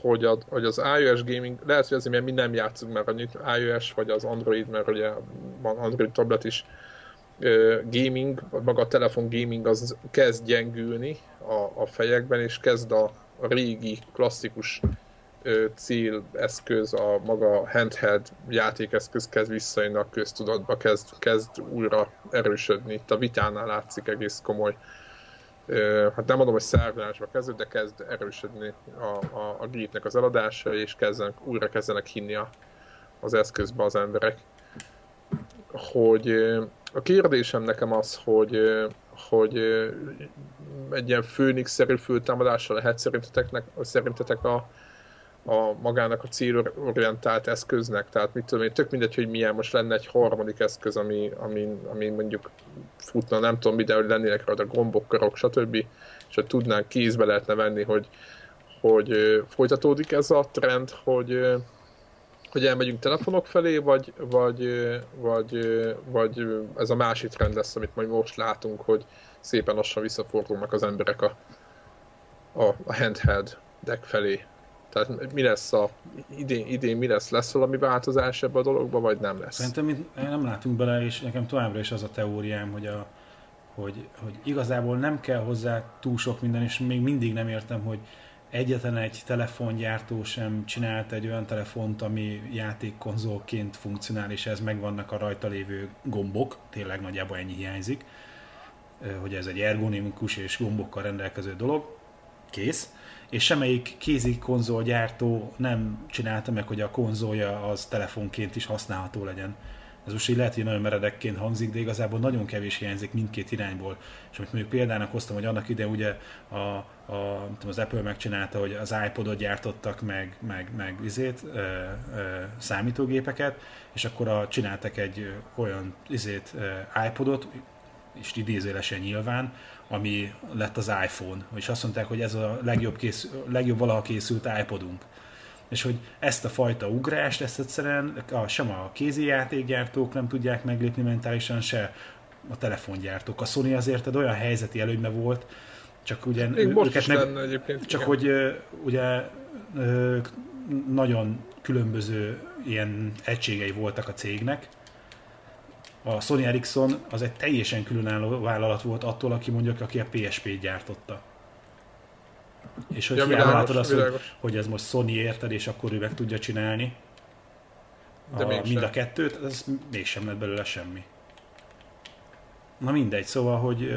hogy, a, hogy az iOS gaming, lehet, hogy azért, mert mi nem játszunk már annyit iOS, vagy az Android, mert ugye van Android tablet is, gaming, maga a telefon gaming az kezd gyengülni a, a fejekben, és kezd a, régi, klasszikus céleszköz, a maga handheld játékeszköz kezd visszajönni a köztudatba, kezd, kezd újra erősödni. Itt a vitánál látszik egész komoly hát nem mondom, hogy szárnyásba kezdő, de kezd erősödni a, a, a gépnek az eladása, és kezdenek, újra kezdenek hinni a, az eszközbe az emberek. Hogy a kérdésem nekem az, hogy, hogy egy ilyen főnix-szerű főtámadással lehet szerintetek, szerintetek a, a magának a célorientált eszköznek, tehát mit tudom én, tök mindegy, hogy milyen most lenne egy harmadik eszköz, ami, ami, ami mondjuk futna, nem tudom, ide, hogy lennének rajta gombok, karok, stb. És hogy tudnánk, kézbe lehetne venni, hogy, hogy folytatódik ez a trend, hogy, hogy elmegyünk telefonok felé, vagy, vagy, vagy, vagy ez a másik trend lesz, amit majd most látunk, hogy szépen lassan visszafordulnak az emberek a, a, a handheld deck felé. Tehát mi lesz a idén, idén mi lesz? Lesz valami változás ebbe a dologba, vagy nem lesz? Szerintem mi nem látunk bele, és nekem továbbra is az a teóriám, hogy, a, hogy, hogy igazából nem kell hozzá túl sok minden, és még mindig nem értem, hogy egyetlen egy telefongyártó sem csinált egy olyan telefont, ami játékkonzolként funkcionál, és ez megvannak a rajta lévő gombok, tényleg nagyjából ennyi hiányzik, hogy ez egy ergonimikus és gombokkal rendelkező dolog, kész. És semmelyik kézi konzolgyártó nem csinálta meg, hogy a konzolja az telefonként is használható legyen. Ez most így lehet, hogy nagyon meredekként hangzik, de igazából nagyon kevés hiányzik mindkét irányból. És amit mondjuk példának hoztam, hogy annak ide ugye a, a, az Apple megcsinálta, hogy az iPodot gyártottak meg, meg, meg izét, ö, ö, számítógépeket, és akkor a, csináltak egy olyan izét, ö, iPodot, és idézélesen nyilván, ami lett az iPhone, és azt mondták, hogy ez a legjobb, kész, legjobb valaha készült iPodunk. És hogy ezt a fajta ugrást, ezt egyszerűen a, sem a kézi játékgyártók nem tudják meglépni mentálisan, se a telefongyártók. A Sony azért egy olyan helyzeti előnybe volt, csak ugye Még most őket meg, egyébként. Csak igen. hogy ugye nagyon különböző ilyen egységei voltak a cégnek, a Sony Ericsson az egy teljesen különálló vállalat volt attól, aki mondjuk, aki a PSP-t gyártotta. És hogy ja, hiába látod azt, hogy, hogy ez most Sony érted, és akkor ő meg tudja csinálni De a, mind a kettőt, ez mégsem lett belőle semmi. Na mindegy, szóval, hogy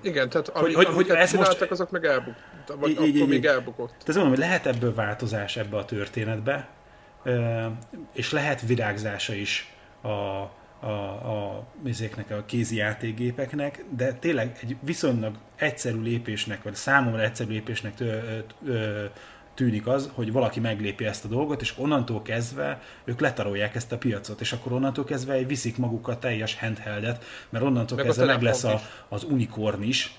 igen, tehát hogy, hogy, hogy ez most... azok meg elbuktak, vagy így, akkor így, még elbukott. Tehát mondom, hogy lehet ebből változás ebbe a történetbe, és lehet virágzása is a, a, a, ezeknek a kézi játékgépeknek, de tényleg egy viszonylag egyszerű lépésnek, vagy számomra egyszerű lépésnek tő, tő, tűnik az, hogy valaki meglépi ezt a dolgot, és onnantól kezdve ők letarolják ezt a piacot, és akkor onnantól kezdve viszik magukat teljes handheldet, mert onnantól meg kezdve meg lesz a, az unikorn is,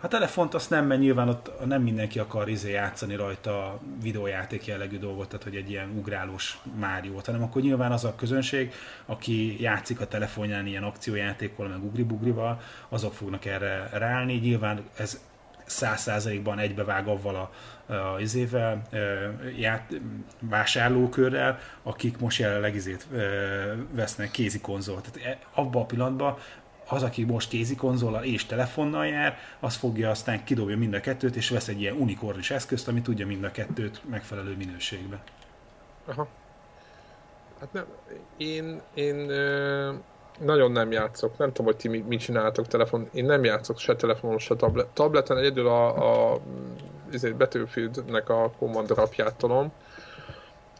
a telefont azt nem, mert nyilván ott nem mindenki akar izé játszani rajta videójáték jellegű dolgot, tehát hogy egy ilyen ugrálós Máriót, hanem akkor nyilván az a közönség, aki játszik a telefonján ilyen akciójátékkal, meg ugribugrival, azok fognak erre ráállni. Nyilván ez száz százalékban egybevág avval a, a izével, ját, vásárlókörrel, akik most jelenleg izét vesznek kézi konzolt. Tehát e, abban a pillanatban az, aki most kézi konzollal és telefonnal jár, az fogja aztán kidobja mind a kettőt, és vesz egy ilyen unikornis eszközt, ami tudja mind a kettőt megfelelő minőségbe. Aha. Hát nem, én, én ö, nagyon nem játszok, nem tudom, hogy ti mit csináltok telefon, én nem játszok se telefonon, se tablet. Tableten egyedül a, a ezért Battlefield-nek a Commander apját tolom,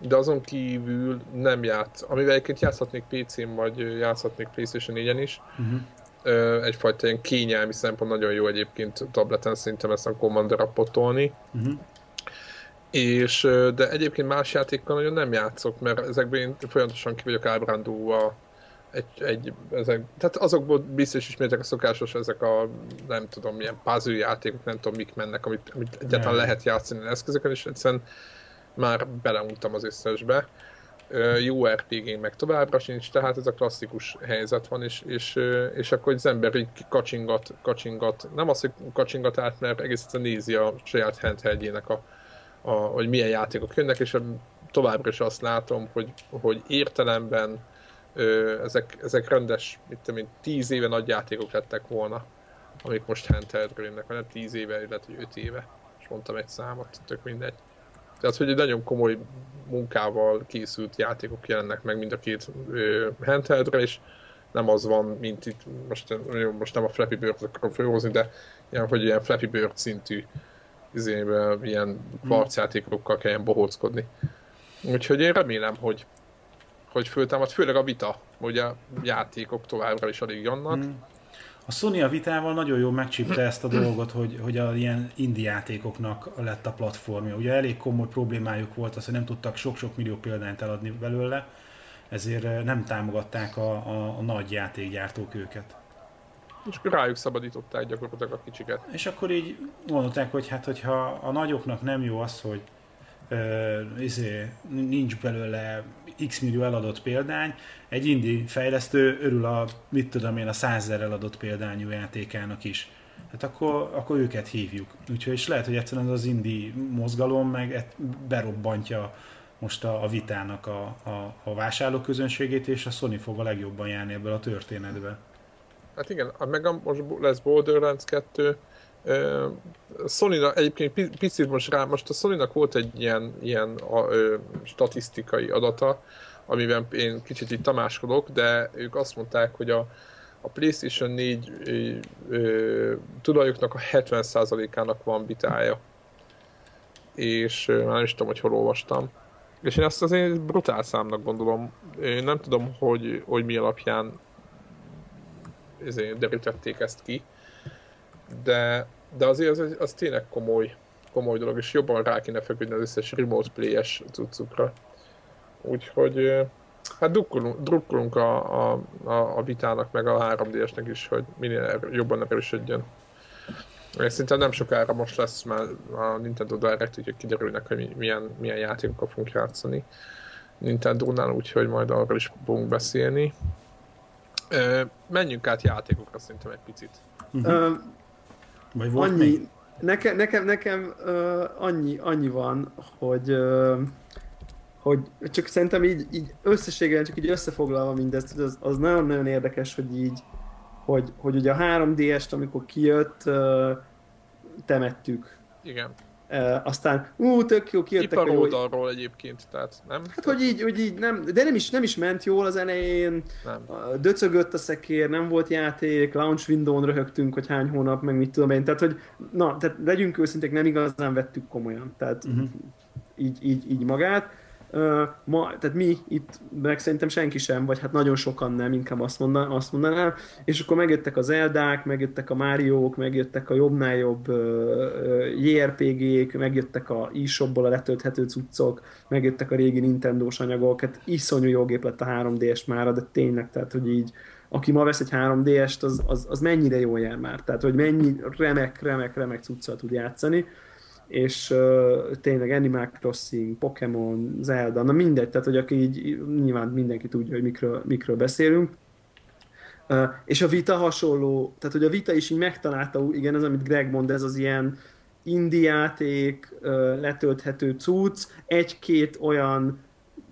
de azon kívül nem játsz. Amivel egyébként játszhatnék PC-n, vagy játszhatnék PlayStation 4-en is. Uh-huh. Egyfajta ilyen kényelmi szempont nagyon jó egyébként tableten szerintem ezt a Commander appot tolni. Uh-huh. És, de egyébként más játékkal nagyon nem játszok, mert ezekben én folyamatosan ki vagyok ábrándulva egy, egy ezek, tehát azokból biztos ismétek a szokásos ezek a nem tudom milyen puzzle játékok, nem tudom mik mennek, amit, amit egyáltalán lehet játszani eszközökön, és egyszerűen már beleuntam az összesbe. Jó RPG meg továbbra sincs, tehát ez a klasszikus helyzet van, és, és, és akkor az ember így kacsingat, kacsingat, nem az, hogy kacsingat át, mert egész egyszerűen nézi a saját handheldjének a, a, hogy milyen játékok jönnek, és továbbra is azt látom, hogy, hogy értelemben ö, ezek, ezek rendes, mit tudom én, tíz éve nagy játékok lettek volna, amik most handheldről jönnek, hanem tíz éve, illetve öt éve, és mondtam egy számot, tök mindegy. Tehát, hogy egy nagyon komoly munkával készült játékok jelennek meg mind a két handheldre, és nem az van, mint itt, most, most nem a Flappy Bird akarom felhozni, de ilyen, hogy ilyen Flappy Bird szintű izébe, ilyen kvarcjátékokkal kelljen bohóckodni. Úgyhogy én remélem, hogy hogy föltámad, főleg a vita, a játékok továbbra is alig jönnek. Hmm. A Sony a vitával nagyon jól megcsípte ezt a dolgot, hogy, hogy a ilyen indie játékoknak lett a platformja. Ugye elég komoly problémájuk volt az, hogy nem tudtak sok-sok millió példányt eladni belőle, ezért eh, nem támogatták a, a, a nagy játékgyártók őket. És akkor rájuk szabadították gyakorlatilag a kicsiket. És akkor így mondották, hogy hát hogyha a nagyoknak nem jó az, hogy uh, izé, nincs belőle x millió eladott példány, egy indi fejlesztő örül a, mit tudom én, a százezer eladott példányú játékának is. Hát akkor, akkor őket hívjuk. Úgyhogy és lehet, hogy egyszerűen az indi mozgalom meg berobbantja most a, a vitának a, a, a vásárlóközönségét, és a Sony fog a legjobban járni ebből a történetbe. Hát igen, meg a, most lesz Borderlands 2, a sony egyébként picit most rá, most a sony volt egy ilyen, ilyen a, ö, statisztikai adata, amiben én kicsit itt tamáskodok, de ők azt mondták, hogy a, a PlayStation 4 ö, ö, tulajoknak a 70%-ának van bitája. És ö, már nem is tudom, hogy hol olvastam. És én ezt azért brutál számnak gondolom. Én nem tudom, hogy, hogy mi alapján derítették ezt ki de, de azért az, az tényleg komoly, komoly dolog, és jobban rá kéne feküdni az összes remote play-es cuccukra. Úgyhogy hát drukkolunk, drukkolunk a, a, a, a vitának, meg a 3D-esnek is, hogy minél jobban erősödjön. És szinte nem sokára most lesz már a Nintendo Direct, úgyhogy kiderülnek, hogy milyen, milyen játékokkal fogunk játszani Nintendo-nál, úgyhogy majd arról is fogunk beszélni. Menjünk át játékokra szerintem egy picit. Uh-huh. Vagy volt annyi, még? Nekem, nekem, nekem uh, annyi, annyi van, hogy uh, hogy csak szerintem így, így összességében csak így összefoglalva mindezt, az, az nagyon-nagyon érdekes, hogy így, hogy, hogy ugye a 3DS-t, amikor kijött, uh, temettük. Igen. Uh, aztán, ú, tök jó, kijöttek a jó... oldalról egyébként, tehát nem? Hát, hogy így, hogy így nem, de nem is, nem is ment jól az elején, nem. döcögött a szekér, nem volt játék, launch window-n röhögtünk, hogy hány hónap, meg mit tudom én, tehát, hogy na, tehát legyünk őszinték, nem igazán vettük komolyan, tehát uh-huh. így, így, így magát ma, tehát mi itt, meg szerintem senki sem, vagy hát nagyon sokan nem, inkább azt, mondan, azt mondanám, és akkor megjöttek az Eldák, megjöttek a Máriók, megjöttek a jobbnál jobb JRPG-k, megjöttek a e-shopból a letölthető cuccok, megjöttek a régi Nintendo-s anyagok, hát iszonyú jó gép lett a 3D-es mára, de tényleg, tehát hogy így aki ma vesz egy 3D-est, az, az, az mennyire jó jár már, tehát hogy mennyi remek, remek, remek cuccal tud játszani és uh, tényleg Animal Crossing, Pokémon, Zelda, na mindegy, tehát hogy aki így nyilván mindenki tudja, hogy mikről, mikről beszélünk. Uh, és a vita hasonló, tehát hogy a vita is így megtalálta, igen, az, amit Greg mond, ez az ilyen indie játék, uh, letölthető cucc, egy-két olyan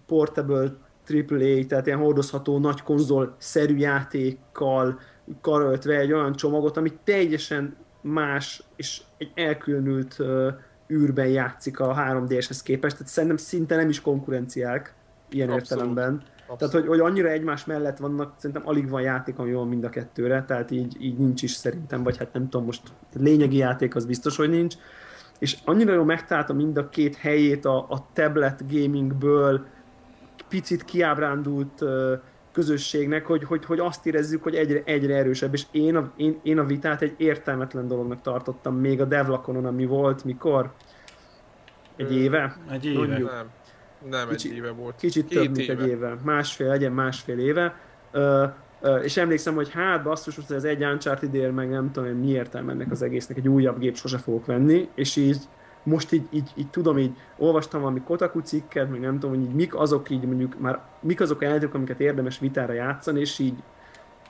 portable AAA, tehát ilyen hordozható nagy konzol-szerű játékkal karöltve egy olyan csomagot, amit teljesen más és egy elkülönült uh, űrben játszik a 3DS-hez képest, tehát szerintem szinte nem is konkurenciák ilyen Abszolút. értelemben. Abszolút. Tehát, hogy, hogy annyira egymás mellett vannak, szerintem alig van játék, ami van mind a kettőre, tehát így, így nincs is szerintem, vagy hát nem tudom, most lényegi játék az biztos, hogy nincs. És annyira jól megtalálta mind a két helyét a, a tablet gamingből, picit kiábrándult uh, közösségnek, hogy, hogy, hogy azt érezzük, hogy egyre, egyre erősebb, és én a, én, én a vitát egy értelmetlen dolognak tartottam, még a Devlakonon, ami volt, mikor egy éve? Egy éve. Mondjuk. Nem, nem Kicsi, egy éve volt. Kicsit Két több, mint éve. egy éve. Másfél, legyen másfél éve. Uh, uh, és emlékszem, hogy hát basszus, hogy ez egy Uncharted meg nem tudom, mi értelme ennek az egésznek, egy újabb gép sose fogok venni, és így most így, így, így tudom, így olvastam valami Kotaku cikket, meg nem tudom, hogy így mik azok így mondjuk már, mik azok a játékok, amiket érdemes vitára játszani, és így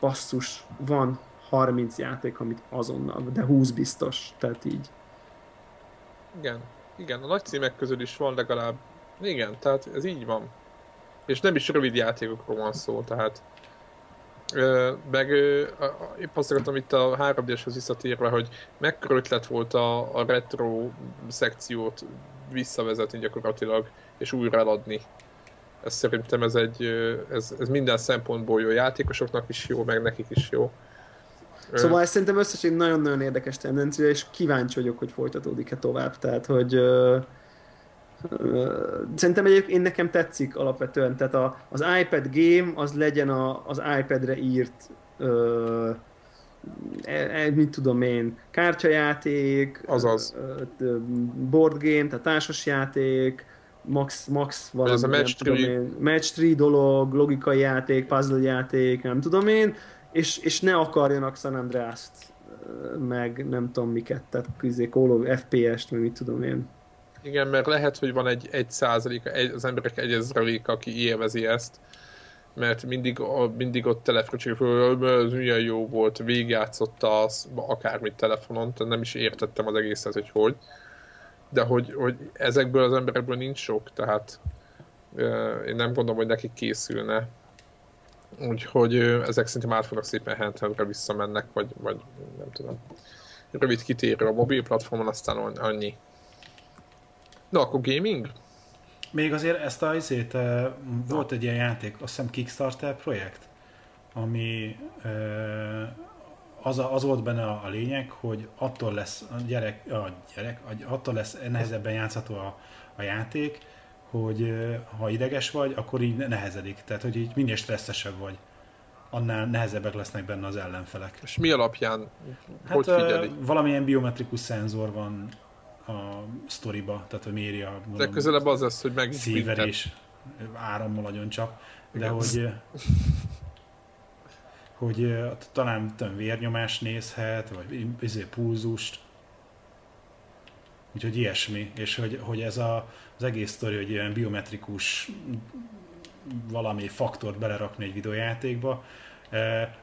basszus, van 30 játék, amit azonnal, de 20 biztos, tehát így. Igen, igen, a nagy címek közül is van legalább, igen, tehát ez így van. És nem is rövid játékokról van szó, tehát meg épp azt akartam itt a 3D-eshez visszatérve, hogy mekkora ötlet volt a, a retro szekciót visszavezetni gyakorlatilag, és újra eladni. Ez szerintem ez egy, ez, ez minden szempontból jó játékosoknak is jó, meg nekik is jó. Szóval ez szerintem összesen nagyon-nagyon érdekes tendencia, és kíváncsi vagyok, hogy folytatódik-e tovább. Tehát, hogy Szerintem egyébként én nekem tetszik alapvetően, tehát a, az iPad game az legyen a, az iPad-re írt ö, e, e, mit tudom én, kártyajáték, Azaz. board game, tehát társasjáték, max, max valami, Ez a match tree. Én, match tree dolog, logikai játék, puzzle játék, nem tudom én, és, és ne akarjanak San Andreas-t, meg nem tudom miket, tehát Call of FPS-t, meg mit tudom én. Igen, mert lehet, hogy van egy, egy százalék, egy, az emberek egy ezrelék, aki élvezi ezt, mert mindig, mindig ott telefröcsik, hogy milyen jó volt, végigjátszotta az, akármit telefonon, tehát nem is értettem az egészet, hogy hogy. De hogy, hogy ezekből az emberekből nincs sok, tehát én nem gondolom, hogy nekik készülne. Úgyhogy ezek szerintem át fognak szépen handheldre visszamennek, vagy, vagy nem tudom. Rövid kitérő a mobil platformon, aztán annyi. Na, akkor gaming? Még azért ezt a izét, uh, volt egy ilyen játék, azt hiszem Kickstarter projekt, ami uh, az, a, az volt benne a, a lényeg, hogy attól lesz a gyerek, a gyerek, attól lesz nehezebben játszható a, a játék, hogy uh, ha ideges vagy, akkor így nehezedik. Tehát, hogy így minél stresszesebb vagy, annál nehezebbek lesznek benne az ellenfelek. És mi alapján? Hát, hogy figyeli? valamilyen biometrikus szenzor van a sztoriba, tehát hogy méri a De közelebb az lesz, hogy meg szíverés árammal nagyon csap, de Igen. hogy hogy talán tudom, vérnyomás nézhet, vagy izé, pulzust, úgyhogy ilyesmi, és hogy, hogy ez a, az egész sztori, hogy ilyen biometrikus valami faktort belerakni egy videójátékba,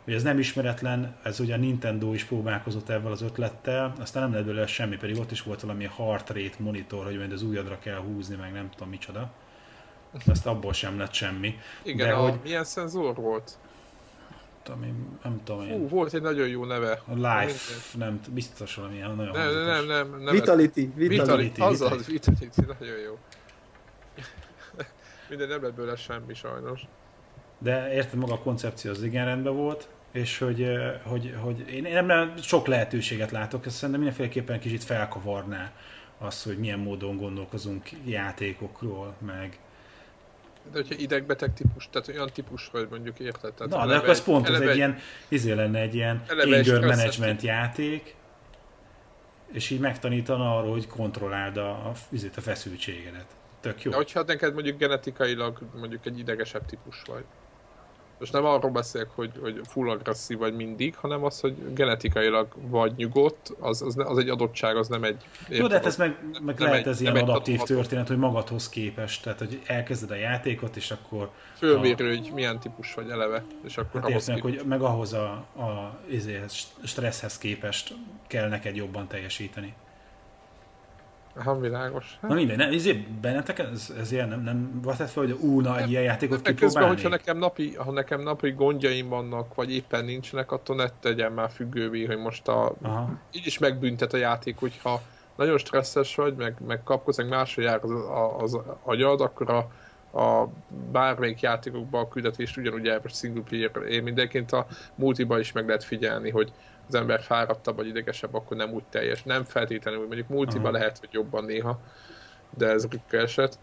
hogy ez nem ismeretlen, ez ugye a Nintendo is próbálkozott ebben az ötlettel, aztán nem lett belőle semmi, pedig ott is volt valami heart rate monitor, hogy majd az ujjadra kell húzni, meg nem tudom micsoda. Azt abból sem lett semmi. Igen, De a, hogy... milyen szenzor volt? Tudom én, nem tudom én. Fú, volt egy nagyon jó neve. A Life, nem, biztos valami nagyon nem, nem, nem, nem, nem. Vitality, Vitality. Vitality, azaz, Vitality, nagyon jó. Minden nem lett belőle semmi sajnos de érted maga a koncepció az igen rendben volt, és hogy, hogy, hogy én ebben sok lehetőséget látok, ezt szerintem mindenféleképpen kicsit felkavarná az, hogy milyen módon gondolkozunk játékokról, meg, de hogyha idegbeteg típus, tehát olyan típus vagy mondjuk érted? Tehát Na, de akkor az pont az egy ilyen, izé lenne egy ilyen anger management játék, és így megtanítana arról, hogy kontrolláld a, a, a feszültségedet. Tök jó. De hogyha neked mondjuk genetikailag mondjuk egy idegesebb típus vagy. Most nem arról beszélek, hogy, hogy full agresszív vagy mindig, hanem az, hogy genetikailag vagy nyugodt, az, az, az egy adottság, az nem egy... Jó, de hát ez meg, meg lehet egy, ez ilyen adaptív történet, hogy magadhoz képest, tehát hogy elkezded a játékot, és akkor... Fölmérő, a... hogy milyen típus vagy eleve, és akkor hát értnek, hogy meg ahhoz a, a izéhez, stresszhez képest kell neked jobban teljesíteni. Ha világos. Hát. Na mindegy, nem, ezért bennetek ez, ez ilyen nem, nem vetett fel, hogy ú, na, egy ilyen játékot kipróbálni? hogyha nekem napi, ha nekem napi gondjaim vannak, vagy éppen nincsenek, attól ne tegyen már függővé, hogy most a, Aha. így is megbüntet a játék, hogyha nagyon stresszes vagy, meg, meg kapkodsz, meg máshogy jár az, az, az agyad, akkor a, a bármelyik játékokban a küldetést ugyanúgy elves single player én mindenként a multiba is meg lehet figyelni, hogy az ember fáradtabb vagy idegesebb, akkor nem úgy teljes. Nem feltétlenül, mondjuk multiba lehet, hogy jobban néha, de ez ritka eset.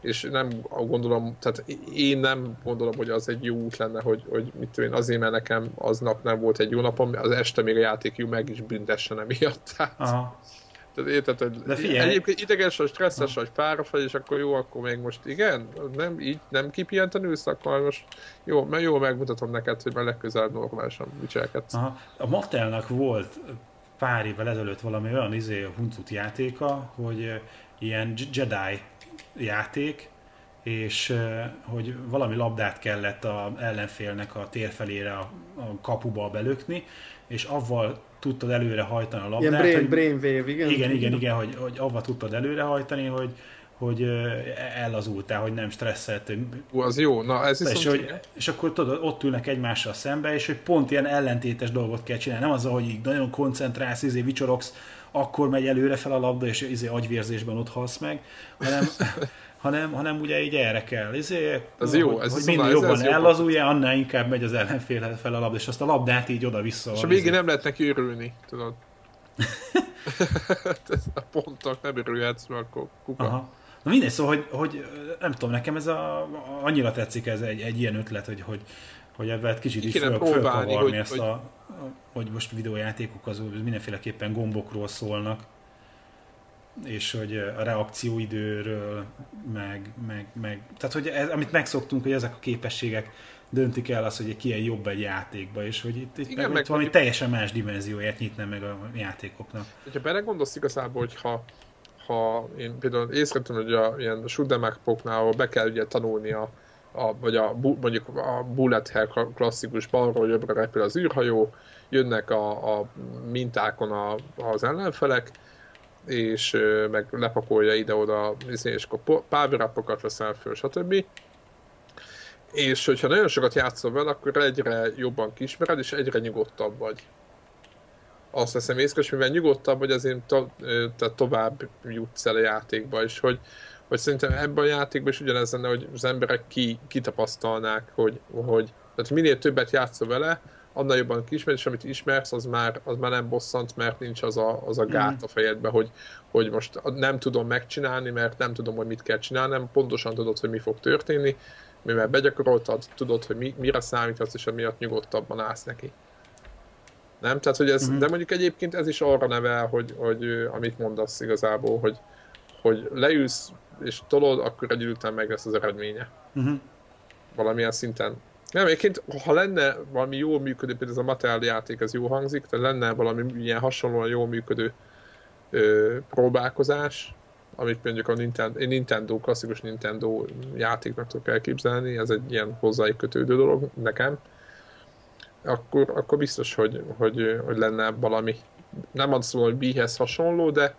És nem gondolom, tehát én nem gondolom, hogy az egy jó út lenne, hogy, hogy mit tudom én, azért, mert nekem aznap nem volt egy jó napom, az este még a játék jó meg is büntessen emiatt. Tehát, Aha. Tehát érted, hogy De figyelj. egyébként ideges vagy, stresszes vagy, fáradt vagy, és akkor jó, akkor még most igen, nem így, nem kipihentenülsz, akkor most jó, mert jól megmutatom neked, hogy már legközelebb normálisan viselkedsz. Aha. A Mattelnak volt pár évvel ezelőtt valami olyan izé huncut játéka, hogy ilyen Jedi játék, és hogy valami labdát kellett a ellenfélnek a tér felére a, a kapuba belökni, és avval tudtad előre hajtani a labdát. Ilyen brain, hogy- brainwave, igen? igen, igen, igen, hogy, hogy avval tudtad előrehajtani, hogy, hogy ellazultál, hogy nem stresszeltél. Ú, az jó, na ez És, hogy, és akkor tudod, ott ülnek egymással szembe, és hogy pont ilyen ellentétes dolgot kell csinálni. Nem az, hogy így nagyon koncentrálsz, izé vicsorogsz, akkor megy előre fel a labda, és izé agyvérzésben ott halsz meg, hanem, hanem, hanem ugye így erre kell. Izé, Ez jó, hogy, ez hogy minél jobban ez ellazulja, annál inkább megy az ellenfél fel a labda, és azt a labdát így oda-vissza. és a végén nem lehet neki örülni, tudod. Ez a pontok nem örülhetsz, mert akkor kuka. Aha. Na mindegy, szóval, hogy, hogy nem tudom, nekem ez a, annyira tetszik ez egy, egy ilyen ötlet, hogy, hogy, hogy ebben kicsit Ki így föl, próbálni, hogy- ezt hogy- a, hogy most videójátékok az mindenféleképpen gombokról szólnak, és hogy a reakcióidőről, meg, meg, meg tehát hogy ez, amit megszoktunk, hogy ezek a képességek döntik el azt, hogy ki ilyen jobb egy játékba, és hogy itt, itt, Igen, meg, meg itt valami mondjuk- teljesen más dimenzióját nyitne meg a játékoknak. Hogyha belegondolsz igazából, hogy ha, én például észrevettem, hogy a ilyen ahol be kell ugye tanulni a, a, vagy a, mondjuk a bullet hell klasszikus balról jobbra repül az űrhajó, jönnek a, a mintákon a, az ellenfelek, és meg lepakolja ide-oda, izé, és akkor po- power veszel föl, stb. És hogyha nagyon sokat játszol vele, akkor egyre jobban kismered, és egyre nyugodtabb vagy azt veszem észre, és mivel nyugodtabb, hogy azért to, ö, te tovább jutsz el a játékba, és hogy, hogy szerintem ebben a játékban is ugyanez lenne, hogy az emberek ki, kitapasztalnák, hogy, hogy tehát minél többet játszol vele, annál jobban kismered, és amit ismersz, az már, az már nem bosszant, mert nincs az a, az a gát a fejedben, hogy, hogy most nem tudom megcsinálni, mert nem tudom, hogy mit kell csinálni, nem pontosan tudod, hogy mi fog történni, mivel begyakoroltad, tudod, hogy mi, mire számítasz, és emiatt nyugodtabban állsz neki. Nem? Tehát, hogy ez, Mhm. de mondjuk egyébként ez is arra nevel, hogy, hogy amit mondasz igazából, hogy, hogy leülsz és tolod, akkor egy után meg lesz az eredménye. Uh-huh. Valamilyen szinten. Nem, egyébként, ha lenne valami jól működő, például ez a Mattel játék, ez jó hangzik, de lenne valami ilyen hasonlóan jól működő ö, próbálkozás, amit mondjuk a Nintendo, Nintendo, klasszikus Nintendo játéknak tudok elképzelni, ez egy ilyen hozzájuk kötődő dolog nekem, akkor, akkor biztos, hogy, hogy, hogy lenne valami, nem azt mondom, hogy Wii-hez hasonló, de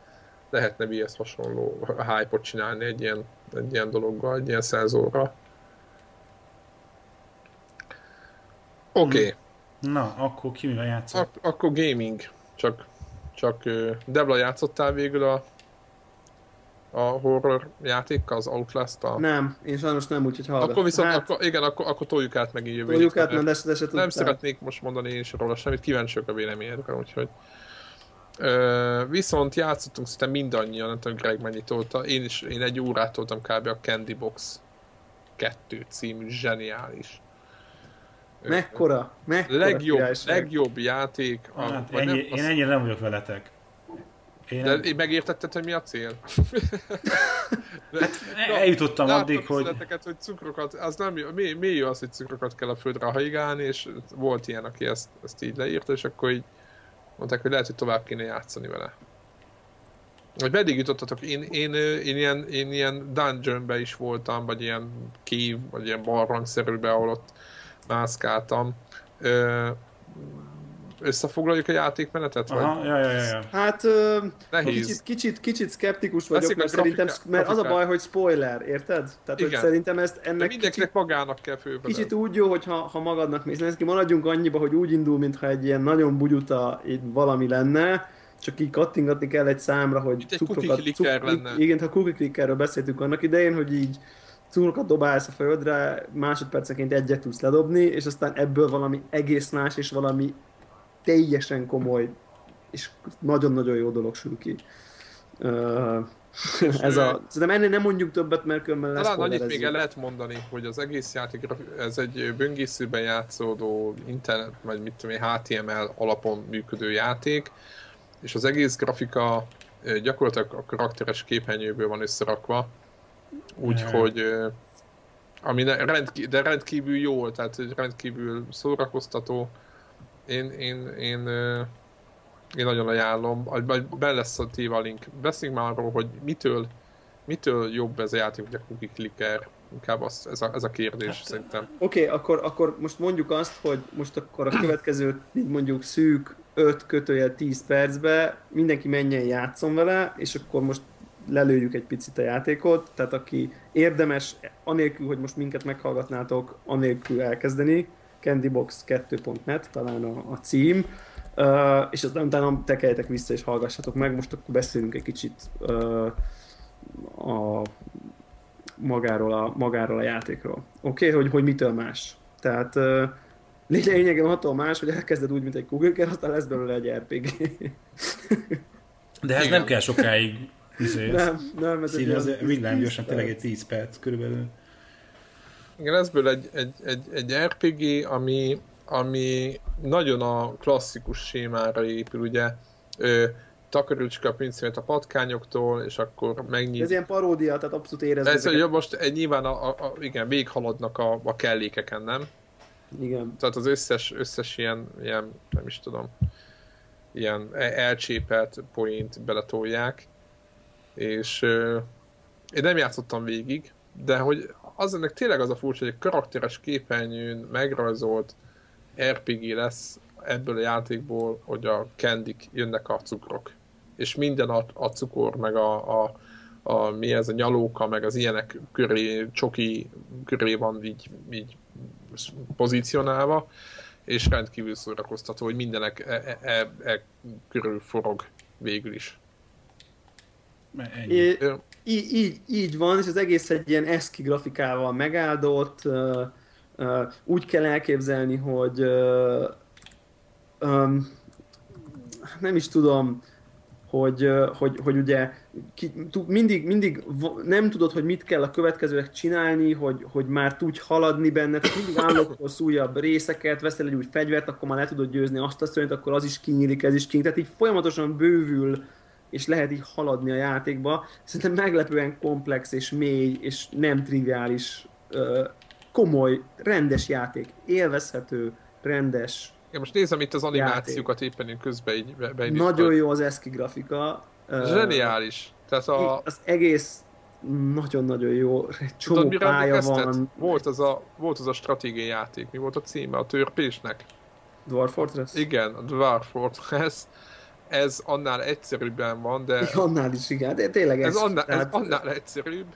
lehetne Wii-hez hasonló hype-ot csinálni egy ilyen, egy ilyen dologgal, egy ilyen szenzorral. Oké, okay. Na, akkor ki mivel játszott? Ak- akkor gaming. Csak, csak Debla játszottál végül a, a horror játékkal, az Outlast-tal? Nem, én sajnos nem, úgyhogy hallgat. Akkor viszont, hát, akkor, igen, akkor, akkor toljuk át meg így jövő toljuk át, mert de se Nem szeretnék most mondani én is róla semmit, kíváncsiak a véleményedre, úgyhogy... Ö, viszont játszottunk szinte mindannyian, nem tudom Greg mennyit tolta, én is, én egy órát toltam kb. a Candy Box 2 című zseniális. Mekkora, mekkora legjobb, királyság. legjobb játék. A, Hát, vagy ennyi, nem, én ennyire nem vagyok veletek. Én De nem, én megértetted, hogy mi a cél? eljutottam Láttam addig, hogy... hogy cukrokat, az nem jó, mi, mi jó az, hogy cukrokat kell a földre hajigálni, és volt ilyen, aki ezt, ezt így leírta, és akkor így mondták, hogy lehet, hogy tovább kéne játszani vele. Hogy meddig jutottatok? Én, én, én, ilyen, én ilyen dungeonbe is voltam, vagy ilyen cave, vagy ilyen barlangszerűbe, ahol ott mászkáltam. Ö, összefoglaljuk a játékmenetet? Vagy? Aha, ja, ja, ja, ja. Hát ö, Nehéz. kicsit, kicsit, kicsit szkeptikus vagyok, Veszik a mert szerintem, grafikát- mert az a baj, hogy spoiler, érted? Tehát hogy Igen. szerintem ezt De ennek kicsit, mindenkinek magának kell fővenni. kicsit úgy jó, hogy ha, ha magadnak mész neki, maradjunk annyiba, hogy úgy indul, mintha egy ilyen nagyon bugyuta így valami lenne, csak így kattingatni kell egy számra, hogy Mint egy cukrokat... clicker lenne. igen, ha cookie clickerről beszéltünk annak idején, hogy így cukrokat dobálsz a földre, másodpercenként egyet tudsz ledobni, és aztán ebből valami egész más, és valami teljesen komoly, és nagyon-nagyon jó dolog sül ki. Uh, ez a, szerintem ennél nem mondjuk többet, mert különben lesz Talán annyit még el lehet mondani, hogy az egész játék, ez egy böngészőben játszódó internet, vagy mit tudom én, HTML alapon működő játék, és az egész grafika gyakorlatilag a karakteres képernyőből van összerakva, úgyhogy ami rendkívül, de rendkívül jó, tehát rendkívül szórakoztató. Én, én, én, én nagyon ajánlom, vagy be lesz a téva link. Beszéljünk már arról, hogy mitől, mitől jobb ez a játék, hogy a cookie clicker, inkább az, ez, a, ez a kérdés hát, szerintem. Oké, okay, akkor, akkor most mondjuk azt, hogy most akkor a következő, mondjuk szűk 5 kötője 10 percbe mindenki menjen játszon vele, és akkor most lelőjük egy picit a játékot, tehát aki érdemes, anélkül, hogy most minket meghallgatnátok, anélkül elkezdeni, candybox2.net talán a, a cím, uh, és aztán utána tekeljetek vissza és hallgassatok meg, most akkor beszélünk egy kicsit uh, a magáról a, magáról a játékról. Oké, okay? hogy, hogy mitől más. Tehát uh, lényegem attól más, hogy elkezded úgy, mint egy Google aztán lesz belőle egy RPG. De ez Igen. nem kell sokáig Izé, nem, nem, ez egy az villámgyorsan, tényleg egy 10 perc körülbelül. Igen, ezből egy, egy, egy, egy RPG, ami, ami nagyon a klasszikus sémára épül, ugye ö, takarítsuk a pincét a patkányoktól, és akkor megnyit. Ez ilyen paródia, tehát abszolút érezni. Ez, hogy most egy, nyilván a, a, a, igen, végighaladnak a, a kellékeken, nem? Igen. Tehát az összes, összes ilyen, ilyen, nem is tudom, ilyen elcsépelt point beletolják, és euh, én nem játszottam végig, de hogy az ennek tényleg az a furcsa, hogy egy karakteres képernyőn megrajzolt RPG lesz ebből a játékból, hogy a kendik jönnek a cukrok. És minden a, a cukor, meg a, a, a, mi ez a nyalóka, meg az ilyenek köré, csoki köré van így, így pozícionálva, és rendkívül szórakoztató, hogy mindenek e, e, e, e körül forog végül is. É, így, így, így van, és az egész egy ilyen eszki grafikával megáldott, uh, uh, úgy kell elképzelni, hogy uh, um, nem is tudom, hogy, hogy, hogy ugye ki, mindig, mindig nem tudod, hogy mit kell a következőnek csinálni, hogy, hogy már tudj haladni benne, tehát mindig állokkolsz újabb részeket, veszel egy új fegyvert, akkor már le tudod győzni azt a szörnyt, akkor az is kinyílik, ez is kinyílik, tehát így folyamatosan bővül és lehet így haladni a játékba. Szerintem meglepően komplex és mély, és nem triviális, komoly, rendes játék. Élvezhető, rendes, Ja, most nézem itt az animációkat játék. éppen én közben így be, Nagyon jó az eszki grafika. Zseniális. Tehát a... Az egész nagyon-nagyon jó. Egy csomó Tudod, pálya van. Volt az, a, volt az a stratégiai játék. Mi volt a címe a törpésnek? Dwarf Fortress? Igen, a Dwarf Fortress ez annál egyszerűbben van, de... Annál is, igen, de tényleg ez, ez, annál, tehát... ez annál egyszerűbb,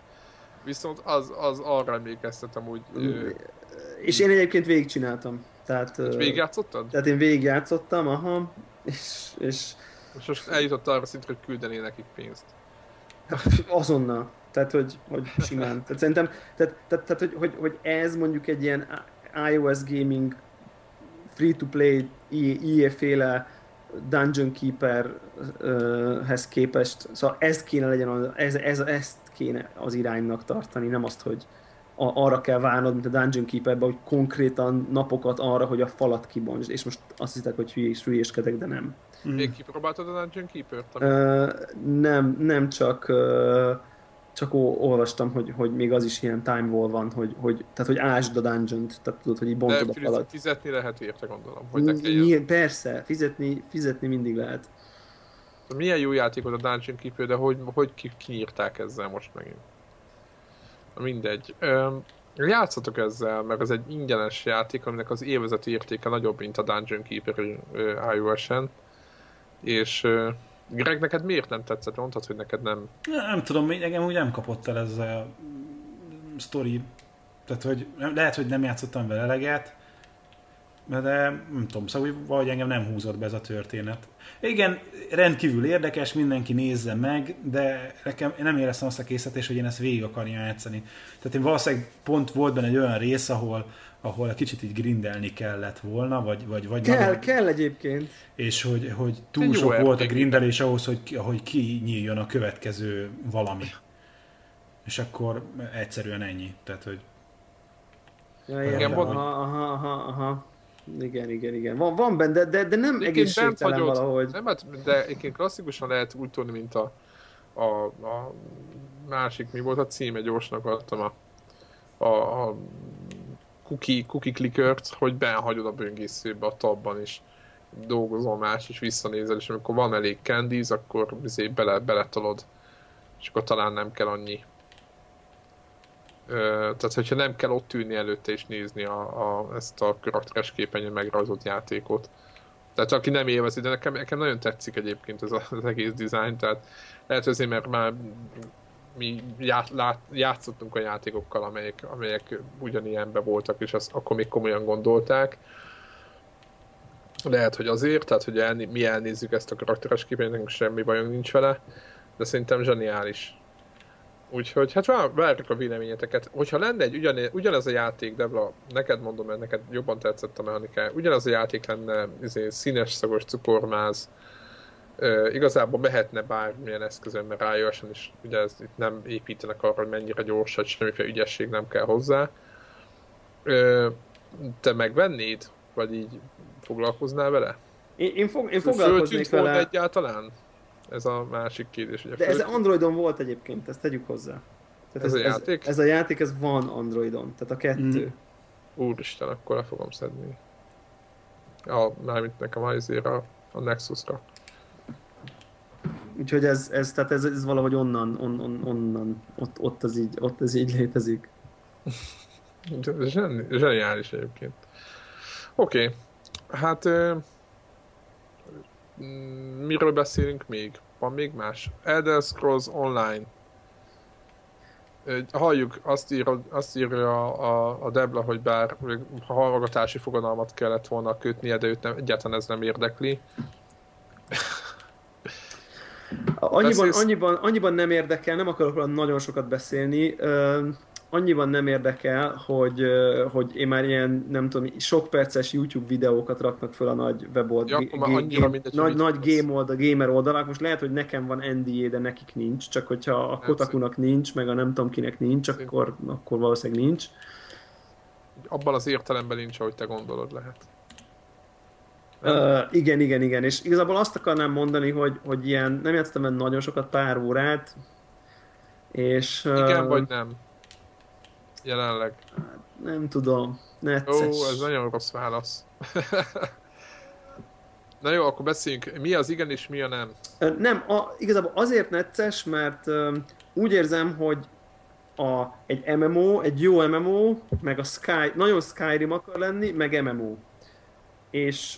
viszont az, az arra emlékeztetem úgy... És én egyébként végigcsináltam. Tehát, és végigjátszottad? Tehát én végigjátszottam, aha, és... és... Most, most eljutott arra szintre, hogy küldené nekik pénzt. Hát, azonnal. Tehát, hogy, hogy simán. Tehát szerintem, tehát, tehát, tehát hogy, hogy, hogy ez mondjuk egy ilyen iOS gaming free-to-play IE-féle Dungeon Keeperhez képest, szóval ez kéne legyen, az, ez, ez, ezt kéne az iránynak tartani, nem azt, hogy a, arra kell várnod, mint a Dungeon Keeperben, hogy konkrétan napokat arra, hogy a falat kibontsd, és most azt hiszek, hogy hülyés, hülyéskedek, de nem. Még kipróbáltad a Dungeon Keeper-t? Uh, nem, nem csak uh, csak olvastam, hogy, hogy még az is ilyen time wall van, hogy, hogy, tehát hogy ásd a dungeon tehát tudod, hogy így bontod De a falat. fizetni lehet érte, gondolom. Hogy ne Persze, fizetni, fizetni mindig lehet. Milyen jó játék az a Dungeon Keeper, de hogy, hogy kinyírták ezzel most megint? Mindegy. Üm, játszatok ezzel, mert ez egy ingyenes játék, aminek az évezeti értéke nagyobb, mint a Dungeon Keeper iOS-en. És Greg, neked miért nem tetszett? Mondtad, hogy neked nem... Nem tudom, engem úgy nem kapott el ez a story. Tehát, hogy lehet, hogy nem játszottam vele eleget, de nem tudom, szóval valahogy engem nem húzott be ez a történet. Igen, rendkívül érdekes, mindenki nézze meg, de nekem nem éreztem azt a készítést, hogy én ezt végig akarjam játszani. Tehát én valószínűleg pont volt benne egy olyan rész, ahol ahol egy kicsit így grindelni kellett volna, vagy, vagy, vagy kell, nagyon, kell egyébként. És hogy, hogy túl Egy sok volt a grindelés ahhoz, hogy, hogy kinyíljon a következő valami. És akkor egyszerűen ennyi. Tehát, hogy... Ja, igen, aha, aha, aha, aha. Igen, igen, igen. Van, van benne, de, de, de nem Egyébként egészségtelen bent hagyott- valahogy. Nem, hát, de egyébként klasszikusan lehet úgy tudni, mint a, a, a másik, mi volt a címe, gyorsnak adtam a, a, a cookie, cookie clickert, hogy benhagyod a böngészőbe a tabban is dolgozol más, és visszanézel, és amikor van elég candies, akkor izé bele, beletolod, és akkor talán nem kell annyi. Ö, tehát, hogyha nem kell ott ülni előtte és nézni a, a, ezt a karakteres képernyőn megrajzolt játékot. Tehát aki nem élvezi, de nekem, nekem nagyon tetszik egyébként ez az egész design, tehát lehet azért, mert már mi ját, lát, játszottunk a játékokkal, amelyek, amelyek ugyanilyenben voltak, és azt akkor még komolyan gondolták. Lehet, hogy azért, tehát hogy elni, mi elnézzük ezt a karakteres képet, nekünk semmi bajunk nincs vele, de szerintem zseniális. Úgyhogy hát vár, várjuk a véleményeteket. Hogyha lenne egy ugyan, ugyanez a játék, Debla, neked mondom, mert neked jobban tetszett a mechanika, ugyanez a játék lenne izé, színes, szagos cukormáz, Ö, igazából mehetne bármilyen eszközön, mert ios is ugye ez itt nem építenek arra, hogy mennyire gyors, hogy semmiféle ügyesség nem kell hozzá. Ö, te megvennéd? Vagy így foglalkoznál vele? Én, én, fog, én foglalkoznék vele, egyáltalán? Ez a másik kérdés. Ugye de ez föltűnt- Androidon volt egyébként, ezt tegyük hozzá. Tehát Ez a játék? Ez, ez a játék, ez van Androidon, tehát a kettő. Mm. Úristen, akkor le fogom szedni. A, mármint nekem a izére, a, a Nexusra. Úgyhogy ez, ez, tehát ez, ez valahogy onnan, on, on, onnan, ott, ott, az így, ott ez így létezik. Zseni, zseniális egyébként. Oké, okay. hát mm, miről beszélünk még? Van még más? Elder Scrolls Online. Halljuk, azt, ír, azt írja a, a Debla, hogy bár hallgatási fogadalmat kellett volna kötnie, de őt nem, egyáltalán ez nem érdekli. Annyiban, annyiban, annyiban nem érdekel, nem akarok róla nagyon sokat beszélni, annyiban nem érdekel, hogy, hogy én már ilyen, nem tudom, sok perces YouTube videókat raknak föl a nagy webold, Ja, mindegy, hogy nagy, nagy game oldal, gamer oldalak, most lehet, hogy nekem van NDA, de nekik nincs, csak hogyha a Kotakunak nincs, meg a nem tudom kinek nincs, akkor, akkor valószínűleg nincs. Abban az értelemben nincs, ahogy te gondolod lehet. Uh, igen, igen, igen, és igazából azt akarnám mondani, hogy, hogy ilyen, nem játszottam benne nagyon sokat, pár órát, és Igen uh, vagy nem? Jelenleg. nem tudom, Ó, necces. ez nagyon rossz válasz. Na jó, akkor beszéljünk. Mi az igen és mi a nem? Ö, Nem, a, igazából azért necces, mert ö, úgy érzem, hogy a, egy MMO, egy jó MMO, meg a Sky, nagyon Skyrim akar lenni, meg MMO. És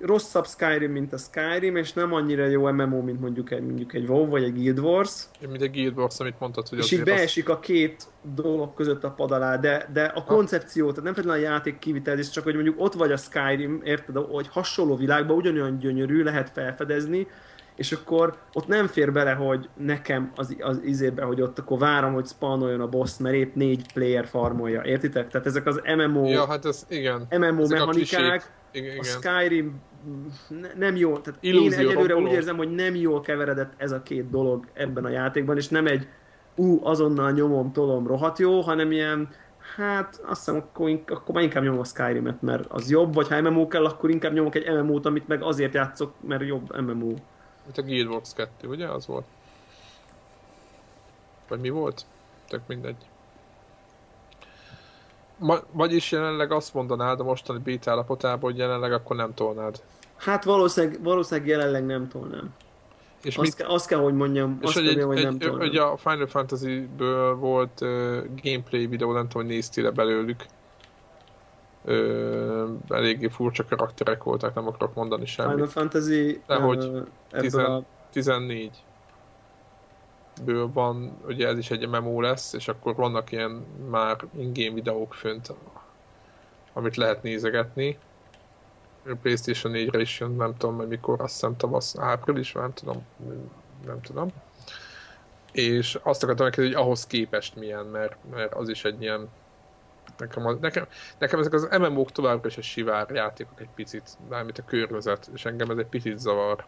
rosszabb Skyrim, mint a Skyrim, és nem annyira jó MMO, mint mondjuk egy, mondjuk egy WoW vagy egy Guild Wars. Mint egy Guild Wars, amit mondtad, hogy És így azért az... beesik a két dolog között a pad alá, de, de a koncepció, tehát nem feltétlenül a játék kivitelezés, csak hogy mondjuk ott vagy a Skyrim, érted, hogy hasonló világban ugyanolyan gyönyörű, lehet felfedezni, és akkor ott nem fér bele, hogy nekem az, az izébe, hogy ott akkor várom, hogy spawnoljon a boss, mert épp négy player farmolja, értitek? Tehát ezek az MMO, Ja, hát ez igen. MMO Ezek a mechanikák, klisék. Igen, a. Skyrim ne, nem jó, tehát Illúzió én egyelőre romboló. úgy érzem, hogy nem jól keveredett ez a két dolog ebben a játékban, és nem egy ú, azonnal nyomom, tolom, rohadt jó, hanem ilyen, hát azt hiszem, akkor, akkor már inkább nyomom a Skyrim-et, mert az jobb, vagy ha MMO kell, akkor inkább nyomok egy MMO-t, amit meg azért játszok, mert jobb MMO. Mint a Guild Wars 2, ugye? Az volt. Vagy mi volt? Tök mindegy. Ma, vagyis jelenleg azt mondanád a mostani beta állapotában, hogy jelenleg akkor nem tolnád. Hát valószínűleg, valószínűleg jelenleg nem tolnám. És Azt, mit, kell, azt kell, hogy mondjam, és azt hogy, kell, egy, hogy nem egy, tolnám. hogy a Final Fantasy-ből volt uh, gameplay videó, nem tudom, hogy néztél belőlük. Uh, eléggé furcsa karakterek voltak, nem akarok mondani semmit. Final Fantasy Dehogy. ö, ebből Tizen- a 14 ből van, ugye ez is egy MMO lesz, és akkor vannak ilyen már in-game videók fönt, amit lehet nézegetni. A Playstation 4-re is jön, nem tudom, hogy mikor, azt hiszem tavasz, április, nem tudom, nem tudom. És azt akartam megkérdezni, hogy ahhoz képest milyen, mert, mert az is egy ilyen Nekem, nekem, nekem ezek az MMO-k továbbra is egy sivár játékok egy picit, mármint a környezet, és engem ez egy picit zavar.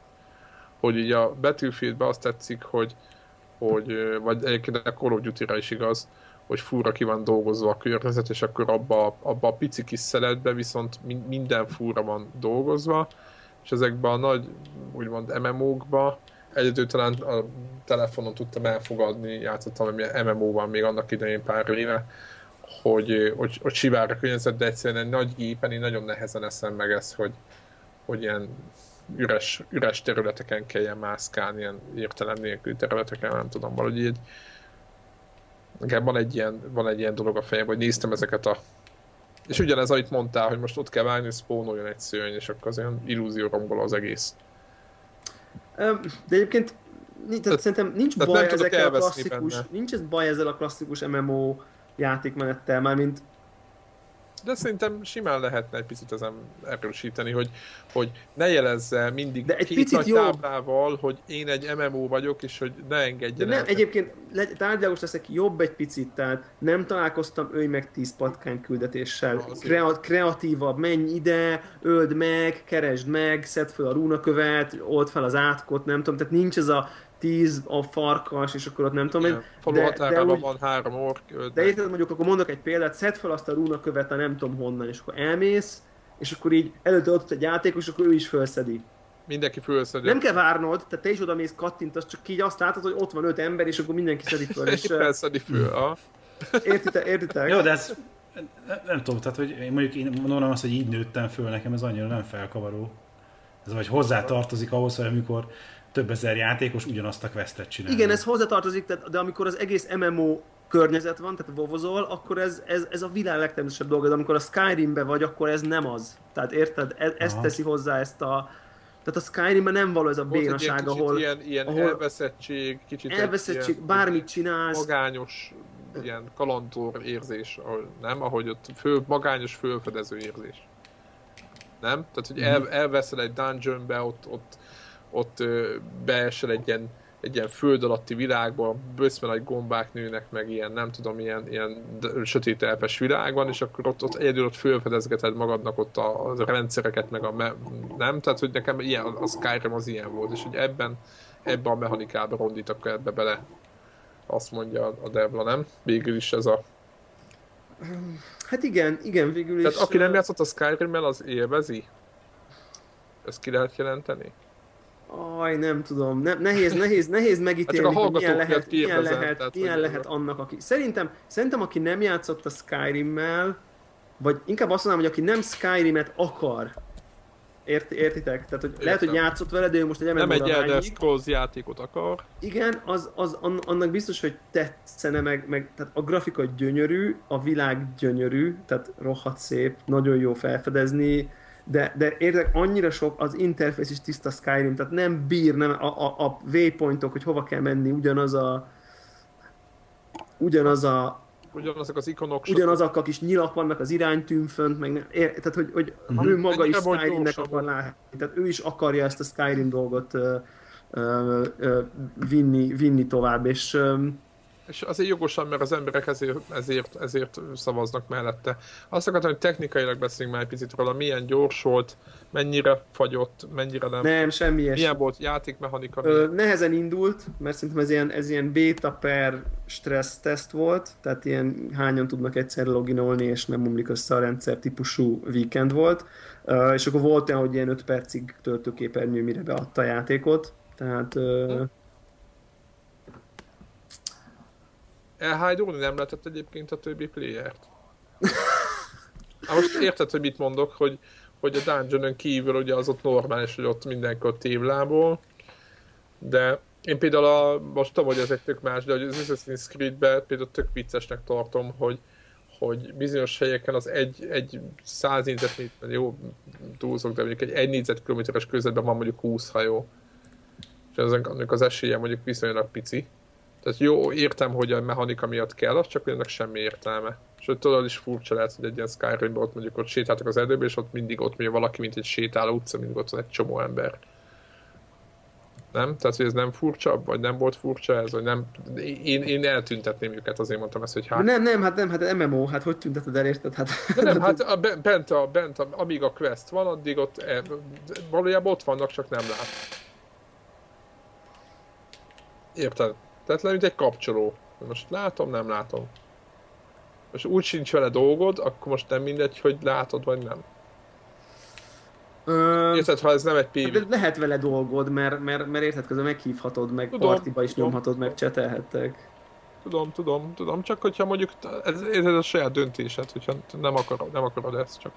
Hogy így a Battlefieldben azt tetszik, hogy, hogy vagy egyébként a Call of Duty-ra is igaz, hogy fúra ki van dolgozva a környezet, és akkor abba, abba a pici kis szeletbe viszont minden fúra van dolgozva, és ezekben a nagy, úgymond MMO-kba egyedül talán a telefonon tudtam elfogadni, játszottam MMO-ban még annak idején pár éve, hogy, hogy, hogy sivár a környezet, de egyszerűen egy nagy gépen én nagyon nehezen eszem meg ezt, hogy, hogy ilyen üres, üres területeken kelljen mászkálni, ilyen értelem nélkül területeken, nem tudom, valahogy így nekem van egy ilyen, van egy ilyen dolog a fejem, hogy néztem ezeket a és ugyanez, amit mondtál, hogy most ott kell vágni, hogy spawnoljon egy szőny, és akkor az olyan illúzió rombol az egész. De egyébként tehát, tehát szerintem nincs baj ezekkel a klasszikus, benne. nincs ez baj ezzel a klasszikus MMO játékmenettel, mármint de szerintem simán lehetne egy picit ezen erősíteni, hogy, hogy ne jelezze mindig de egy két picit nagy jobb. táblával, hogy én egy MMO vagyok, és hogy ne engedjen de nem, egyébként tárgyalagos leszek jobb egy picit, tehát nem találkoztam őj meg tíz patkány küldetéssel. Krea- kreatívabb, menj ide, öld meg, keresd meg, szedd fel a rúnakövet, old fel az átkot, nem tudom, tehát nincs ez a tíz a farkas, és akkor ott nem tudom én. Falu de, de úgy, van három ork. De érted, mondjuk akkor mondok egy példát, szedd fel azt a rúna követ a nem tudom honnan, és akkor elmész, és akkor így előtte ott egy játékos, és akkor ő is felszedi. Mindenki fölszedi. Nem kell várnod, tehát te is oda mész, kattintasz, csak így azt látod, hogy ott van öt ember, és akkor mindenki szedi föl. És, felszedi föl, ah. Értitek? értitek? Jó, de ez nem, nem tudom, tehát hogy én mondjuk én mondom azt, hogy így nőttem föl, nekem ez annyira nem felkavaró. Ez vagy hozzá tartozik ahhoz, hogy amikor több ezer játékos ugyanazt a questet csinál. Igen, ez hozzatartozik, de amikor az egész MMO környezet van, tehát vovozol, akkor ez, ez, ez a világ legtermészetesebb dolga, de amikor a Skyrimbe vagy, akkor ez nem az. Tehát érted? Ez, ezt teszi hozzá ezt a, tehát a Skyrimben nem való ez a bénaság, ahol... Ilyen, ilyen ahol elveszettség, kicsit elveszettség, ilyen, bármit csinálsz. Magányos, ilyen kalandor érzés, nem? Ahogy ott föl, magányos fölfedező érzés. Nem? Tehát, hogy el, elveszel egy dungeonbe, ott, ott ott beesel egy ilyen, egy ilyen föld alatti világba, bőszme nagy gombák nőnek meg ilyen, nem tudom, ilyen, ilyen sötét elpes világban, és akkor ott, ott egyedül ott fölfedezgeted magadnak ott a, a rendszereket, meg a me, nem, tehát hogy nekem ilyen, a Skyrim az ilyen volt, és hogy ebben, ebben a mechanikába rondítak ebbe bele, azt mondja a Devla, nem? Végül is ez a Hát igen, igen, végül is. Tehát aki nem játszott a Skyrim-mel, az élvezi? Ezt ki lehet jelenteni? Aj, nem tudom, ne, nehéz, nehéz, nehéz megítélni, hát hogy milyen lehet, milyen lehet, tehát, milyen lehet annak, aki... Szerintem, szerintem, aki nem játszott a Skyrim-mel, vagy inkább azt mondanám, hogy aki nem Skyrim-et akar, Ért, értitek? Tehát, hogy Értem. lehet, hogy játszott vele, de ő most egy Nem egy Elder Scrolls játékot akar. Igen, az, az, annak biztos, hogy tetszene, meg, meg tehát a grafika gyönyörű, a világ gyönyörű, tehát rohadt szép, nagyon jó felfedezni, de, de érdek, annyira sok az interfész is tiszta Skyrim, tehát nem bír, nem a, a, a waypointok, hogy hova kell menni, ugyanaz a ugyanaz a ugyanazok az ikonok. Ugyanazok a kis nyilak vannak az iránytűnfönt, meg nem, ér, tehát hogy, hogy uh-huh. ő maga is Skyrimnek akar látni. Tehát ő is akarja ezt a Skyrim dolgot uh, uh, uh, vinni, vinni tovább, és uh, és azért jogosan, mert az emberek ezért, ezért, ezért szavaznak mellette. Azt akartam, hogy technikailag beszéljünk már egy picit róla, milyen gyors volt, mennyire fagyott, mennyire nem. Nem, semmi. Milyen volt játékmechanika? Ö, nehezen indult, mert szerintem ez ilyen, ez ilyen beta per stressz teszt volt, tehát ilyen hányan tudnak egyszer loginolni, és nem omlik össze a rendszer típusú weekend volt. Ö, és akkor volt olyan, hogy ilyen 5 percig töltőképernyő, mire beadta a játékot. Tehát... Ö, hm elhájdulni nem lehetett egyébként a többi playert. Hát most érted, hogy mit mondok, hogy, hogy a dungeon kívül ugye az ott normális, hogy ott mindenki ott tévlából, de én például a, most tudom, hogy ez egy tök más, de hogy az Assassin's Creed-ben például tök viccesnek tartom, hogy, hogy bizonyos helyeken az egy, egy száz négyzetméter, jó, túlzok, de mondjuk egy egy négyzetkilométeres közvetben van mondjuk 20 hajó. És ezek az esélye mondjuk viszonylag pici. Tehát jó, értem, hogy a mechanika miatt kell, az csak ennek semmi értelme. Hogy tudod is furcsa lehet, hogy egy ilyen skyrim ott mondjuk ott sétáltak az erdőbe, és ott mindig ott mondja valaki, mint egy sétáló utca, mindig ott van egy csomó ember. Nem? Tehát, hogy ez nem furcsa, vagy nem volt furcsa ez, vagy nem... Én, én eltüntetném őket, azért mondtam ezt, hogy hát... Nem, nem, hát nem, hát MMO, hát hogy tünteted el, érted? Hát... De nem, hát a, bent, a, bent a, amíg a quest van, addig ott e, valójában ott vannak, csak nem lát. Érted? Tehát mint egy kapcsoló. Most látom, nem látom. most úgy sincs vele dolgod, akkor most nem mindegy, hogy látod vagy nem. Ö, Érted, ha ez nem egy PV. de lehet vele dolgod, mert, mert, mert érted, közben meghívhatod, meg Tudom, partiba is tudom. nyomhatod, meg csetelhettek. Tudom, tudom, tudom, csak hogyha mondjuk ez, ez a saját döntésed, hogyha nem akarod, nem akarod ezt, csak,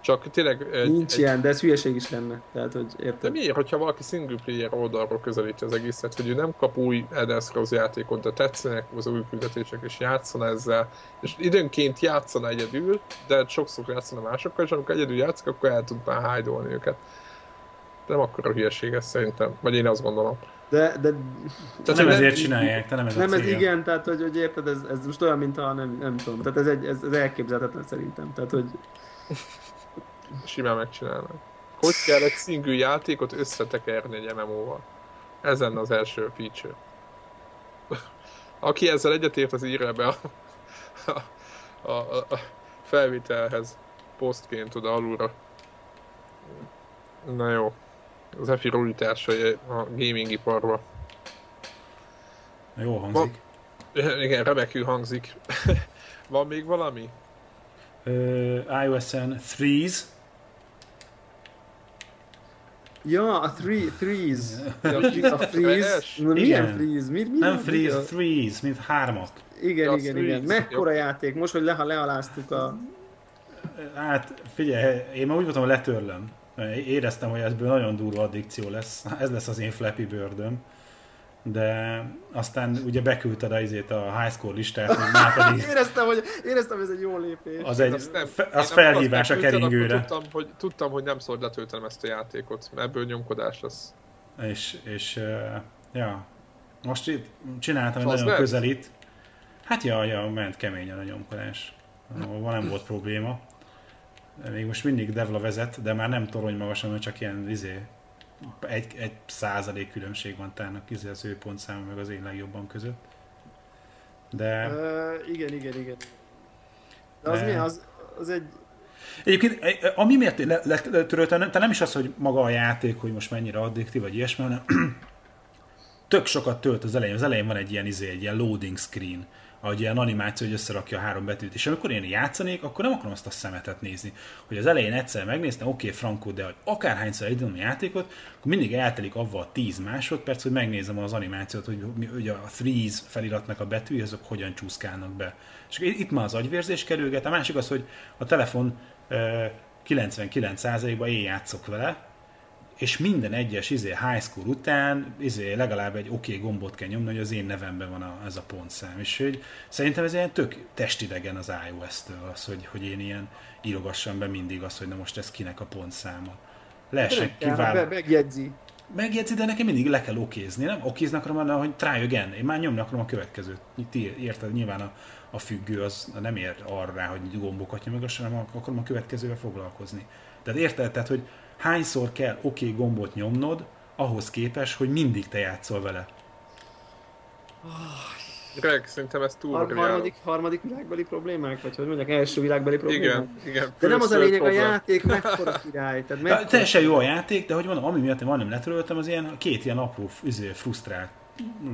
csak tényleg egy, Nincs egy, ilyen, de ez hülyeség is lenne. Tehát, hogy de érted? miért, hogyha valaki single player oldalról közelíti az egészet, hogy ő nem kap új Elder Scrolls játékot, de tetszenek az új küldetések, és játszana ezzel, és időnként játszana egyedül, de sokszor játszana másokkal, és amikor egyedül játszik, akkor el tud már hájdolni őket. De nem akkor a hülyeség ez szerintem, vagy én azt gondolom. De, de Te nem ezért csinálják, te nem ez a nem ez igen, tehát hogy, hogy érted, ez, ez most olyan, mint a nem, nem tudom, tehát ez, egy, ez, ez elképzelhetetlen szerintem. Tehát, hogy Simán megcsinálnak. Hogy kell egy single játékot összetekerni egy MMO-val? Ez lenne az első feature. Aki ezzel egyetért, az írja be a, a, a, a, felvételhez posztként oda alulra. Na jó. Az EFI rulitásai a gaming iparba. Jó hangzik. Igen, remekül hangzik. Van még valami? Uh, iOS-en Threes, ja, a three, threes, a, a freeze, na, milyen Igen. freeze? Mi, mi, nem mi- Threes, mi- Threes, mint hármak. Igen, Ja, igen, threes. igen. Mekkora játék, most, hogy le, ha lealáztuk a... Hát figyelj, én már úgy voltam, hogy letörlöm. Éreztem, hogy ebből nagyon durva addikció lesz. Ez lesz az én Flappy Birdöm. De aztán ugye beküldted a, izét a high score listát, hogy már pedig Éreztem, hogy, éreztem, hogy ez egy jó lépés. az, egy, Azt nem- az felhívás a keringőre. Tudtam hogy, tudtam, hogy nem szabad letöltenem ezt a játékot, mert ebből nyomkodás lesz. És, és uh, ja, most itt csináltam egy Az nagyon lehet? közelít. Hát ja, ja, ment keményen a nyomkodás. Van nem volt probléma. Még most mindig Devla vezet, de már nem torony magasan, csak ilyen izé, egy, egy százalék különbség van tának izé, az ő pontszáma meg az én legjobban között. De Uh, igen, igen, igen. De az Ne. mi? Az, az egy... Egyébként, ami miért le- le- letöröltem, te nem is az, hogy maga a játék, hogy most mennyire addiktív, vagy ilyesmi, hanem tök sokat tölt az elején. Az elején van egy ilyen, izé, egy ilyen loading screen, ahogy ilyen animáció, hogy összerakja a három betűt. És amikor én játszanék, akkor nem akarom azt a szemetet nézni. Hogy az elején egyszer megnéztem, oké, okay, frankó, de hogy akárhányszor elindulom a játékot, akkor mindig eltelik avval a 10 másodperc, hogy megnézem az animációt, hogy, hogy a threes feliratnak a betűi, azok hogyan csúszkálnak be. És itt már az agyvérzés kerülget, a másik az, hogy a telefon ö, 99%-ban én játszok vele, és minden egyes izé, high school után izé, legalább egy oké okay gombot kell nyomni, hogy az én nevemben van a, ez a pontszám. És hogy szerintem ez ilyen tök testidegen az iOS-től, az, hogy, hogy én ilyen írogassam be mindig azt, hogy na most ez kinek a pontszáma. Lehessen Be, kiválni. megjegyzi. Megjegyzi, de nekem mindig le kell okézni, nem? Okézni akarom, hogy try again. Én már nyomni akarom a következőt. Ti érted, nyilván a, a függő az nem ér arra hogy gombokat nyomogasson, hanem akarom a következővel foglalkozni. Tehát érted, tehát, hogy hányszor kell oké okay gombot nyomnod, ahhoz képes, hogy mindig te játszol vele. Greg, szerintem ez túl Har- harmadik, harmadik világbeli problémák? Vagy hogy mondják, első világbeli problémák? Igen, igen. De nem az a lényeg, a problem. játék mekkora király. Tehát De mekkora... teljesen jó a játék, de hogy mondom, ami miatt én majdnem letöröltem, az ilyen két ilyen apró, izé, frusztrált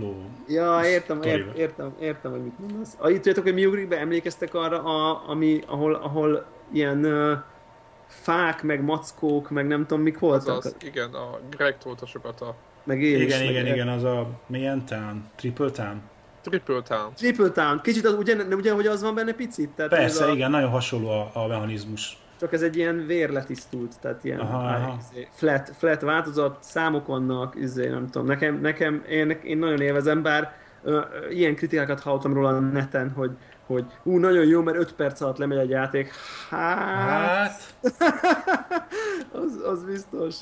ló. Ja, értem, sztoriba. ért, értem, értem, hogy mit mondasz. Ah, itt tudjátok, hogy mi ugrik be, emlékeztek arra, a, ami, ahol, ahol ilyen uh, fák, meg mackók, meg nem tudom mik voltak. Azaz, igen, a Greg tolta sokat a Meg én is. Igen, meg igen, igen, az a milyen town? Triple town? Triple Town. Triple Town. Kicsit az, ugyan, de ugyan, hogy az van benne picit? Tehát Persze, a, igen, nagyon hasonló a, a mechanizmus. Csak ez egy ilyen vérletisztult, tehát ilyen Aha, aha. flat, flat változat, számok vannak, izé, nem tudom, nekem, nekem én, én nagyon élvezem, bár ö, ö, ilyen kritikákat hallottam róla a neten, hogy, hogy ú, nagyon jó, mert 5 perc alatt lemegy egy játék. Hát, Hát, az, az biztos.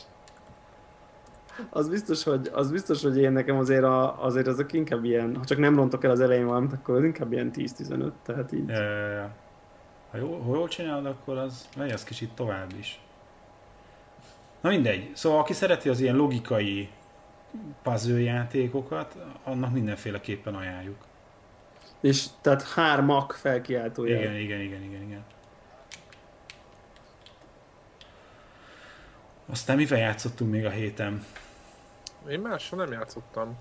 Az biztos, hogy, az biztos, hogy én nekem azért, a, azért azok inkább ilyen, ha csak nem rontok el az elején valamit, akkor az inkább ilyen 10-15, tehát így. ö, ha jól, ha jól csinálod, akkor az megy az kicsit tovább is. Na mindegy. Szóval aki szereti az ilyen logikai puzzle játékokat, annak mindenféleképpen ajánljuk. És tehát hármak felkiáltója. Igen, igen, igen, igen, igen. Aztán mivel játszottunk még a héten? Én mással nem játszottam.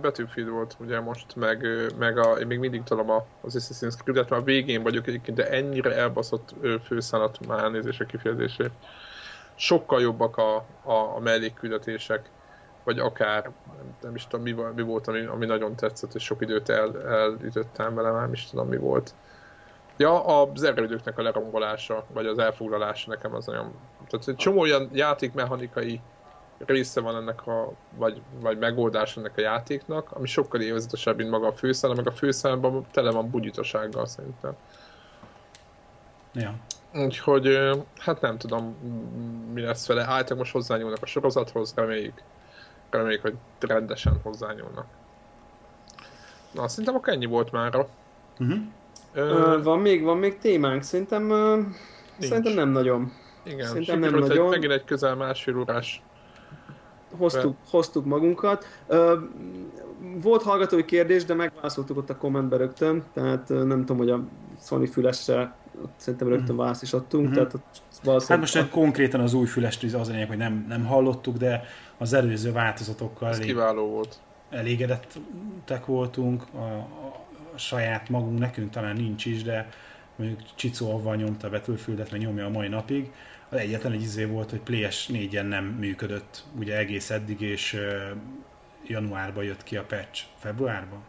Battlefield volt ugye most, meg, meg a, én még mindig talán az Assassin's Creed-et, már végén vagyok egyébként, de ennyire elbaszott főszállat már elnézés a kifejezését. Sokkal jobbak a, a, a mellékküldetések, vagy akár, nem is tudom mi, mi volt, ami, ami nagyon tetszett, és sok időt el, elütöttem vele, nem is tudom mi volt. Ja, az erődöknek a lerombolása, vagy az elfoglalása nekem az nagyon... Tehát egy csomó olyan játékmechanikai része van ennek a, vagy, vagy megoldás ennek a játéknak, ami sokkal élvezetesebb, mint maga a főszál, meg a főszállban tele van bugyitasággal szerintem. Ja. Úgyhogy, hát nem tudom, mi lesz vele. Általában most hozzányúlnak a sorozathoz, reméljük, reméljük, hogy rendesen hozzányúlnak. Na, szerintem akkor ennyi volt már. Uh-huh. Ö, van, még, van még témánk, szerintem, szerintem nem nagyon. Igen, szerintem nem nagyon. Egy, megint egy közel másfél órás hoztuk, hoztuk magunkat. Volt hallgatói kérdés, de megválaszoltuk ott a kommentbe rögtön, tehát nem tudom, hogy a Sony fülesre szerintem rögtön választ is adtunk. Mm-hmm. Tehát hát most konkrétan az új fülest az a hogy nem, nem hallottuk, de az előző változatokkal Ez elég kiváló volt. elégedettek voltunk, a, a saját magunk, nekünk talán nincs is, de mondjuk Csicó avval nyomta a Battlefieldet, meg nyomja a mai napig, az egyetlen egy izé volt, hogy PS4-en nem működött ugye egész eddig, és januárban jött ki a patch. Februárban?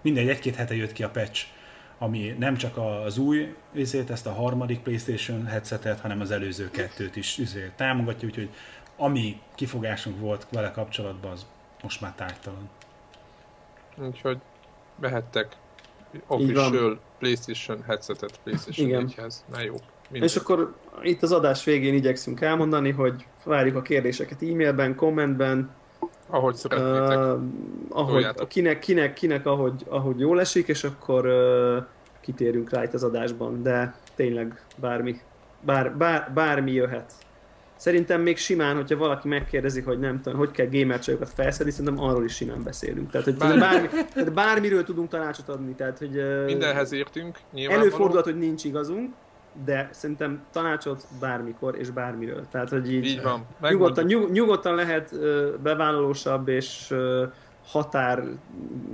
Mindegy, egy-két hete jött ki a patch, ami nem csak az új izét, ezt a harmadik PlayStation headsetet, hanem az előző kettőt is izé, támogatja, úgyhogy ami kifogásunk volt vele kapcsolatban, az most már tártalan. Úgyhogy vehettek official PlayStation headsetet PlayStation 4-hez. Na jó. Minden. És akkor itt az adás végén igyekszünk elmondani, hogy várjuk a kérdéseket e-mailben, kommentben, ahogy szeretnétek. Uh, ahogy, kinek, kinek, kinek ahogy, ahogy jól esik, és akkor uh, kitérünk rá itt az adásban, de tényleg bármi, bár, bár, bármi jöhet. Szerintem még simán, hogyha valaki megkérdezi, hogy nem tudom, hogy kell gamercsajokat felszedni, szerintem arról is simán beszélünk. Tehát, hogy Bár... bármi, tehát bármiről tudunk tanácsot adni. Tehát, hogy, Mindenhez értünk, Előfordulhat, hogy nincs igazunk, de szerintem tanácsot bármikor és bármiről. Tehát, hogy így, így van. nyugodtan, nyug, nyugodtan lehet bevállalósabb és határ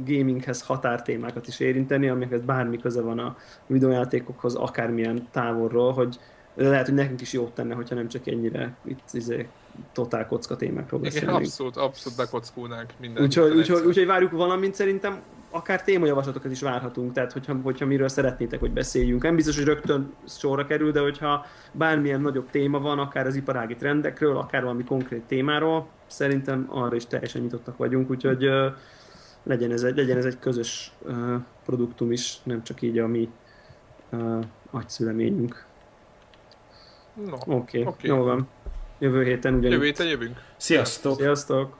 gaminghez határ témákat is érinteni, amikhez bármi köze van a videójátékokhoz, akármilyen távolról, hogy lehet, hogy nekünk is jót tenne, hogyha nem csak ennyire itt izé, totál kocka témákról beszélünk. Igen, abszolút, abszolút bekockulnánk minden. Úgyhogy, úgyhogy, úgyhogy várjuk valamint szerintem akár témajavaslatokat is várhatunk, tehát hogyha, hogyha miről szeretnétek, hogy beszéljünk. Nem biztos, hogy rögtön sorra kerül, de hogyha bármilyen nagyobb téma van, akár az iparági trendekről, akár valami konkrét témáról, szerintem arra is teljesen nyitottak vagyunk, úgyhogy uh, legyen, ez egy, legyen ez egy közös uh, produktum is, nem csak így a mi uh, agyszüleményünk. No, Oké, okay, okay. jó van. Jövő héten ugyanúgy. Jövő héten jövünk. Sziasztok! Sziasztok!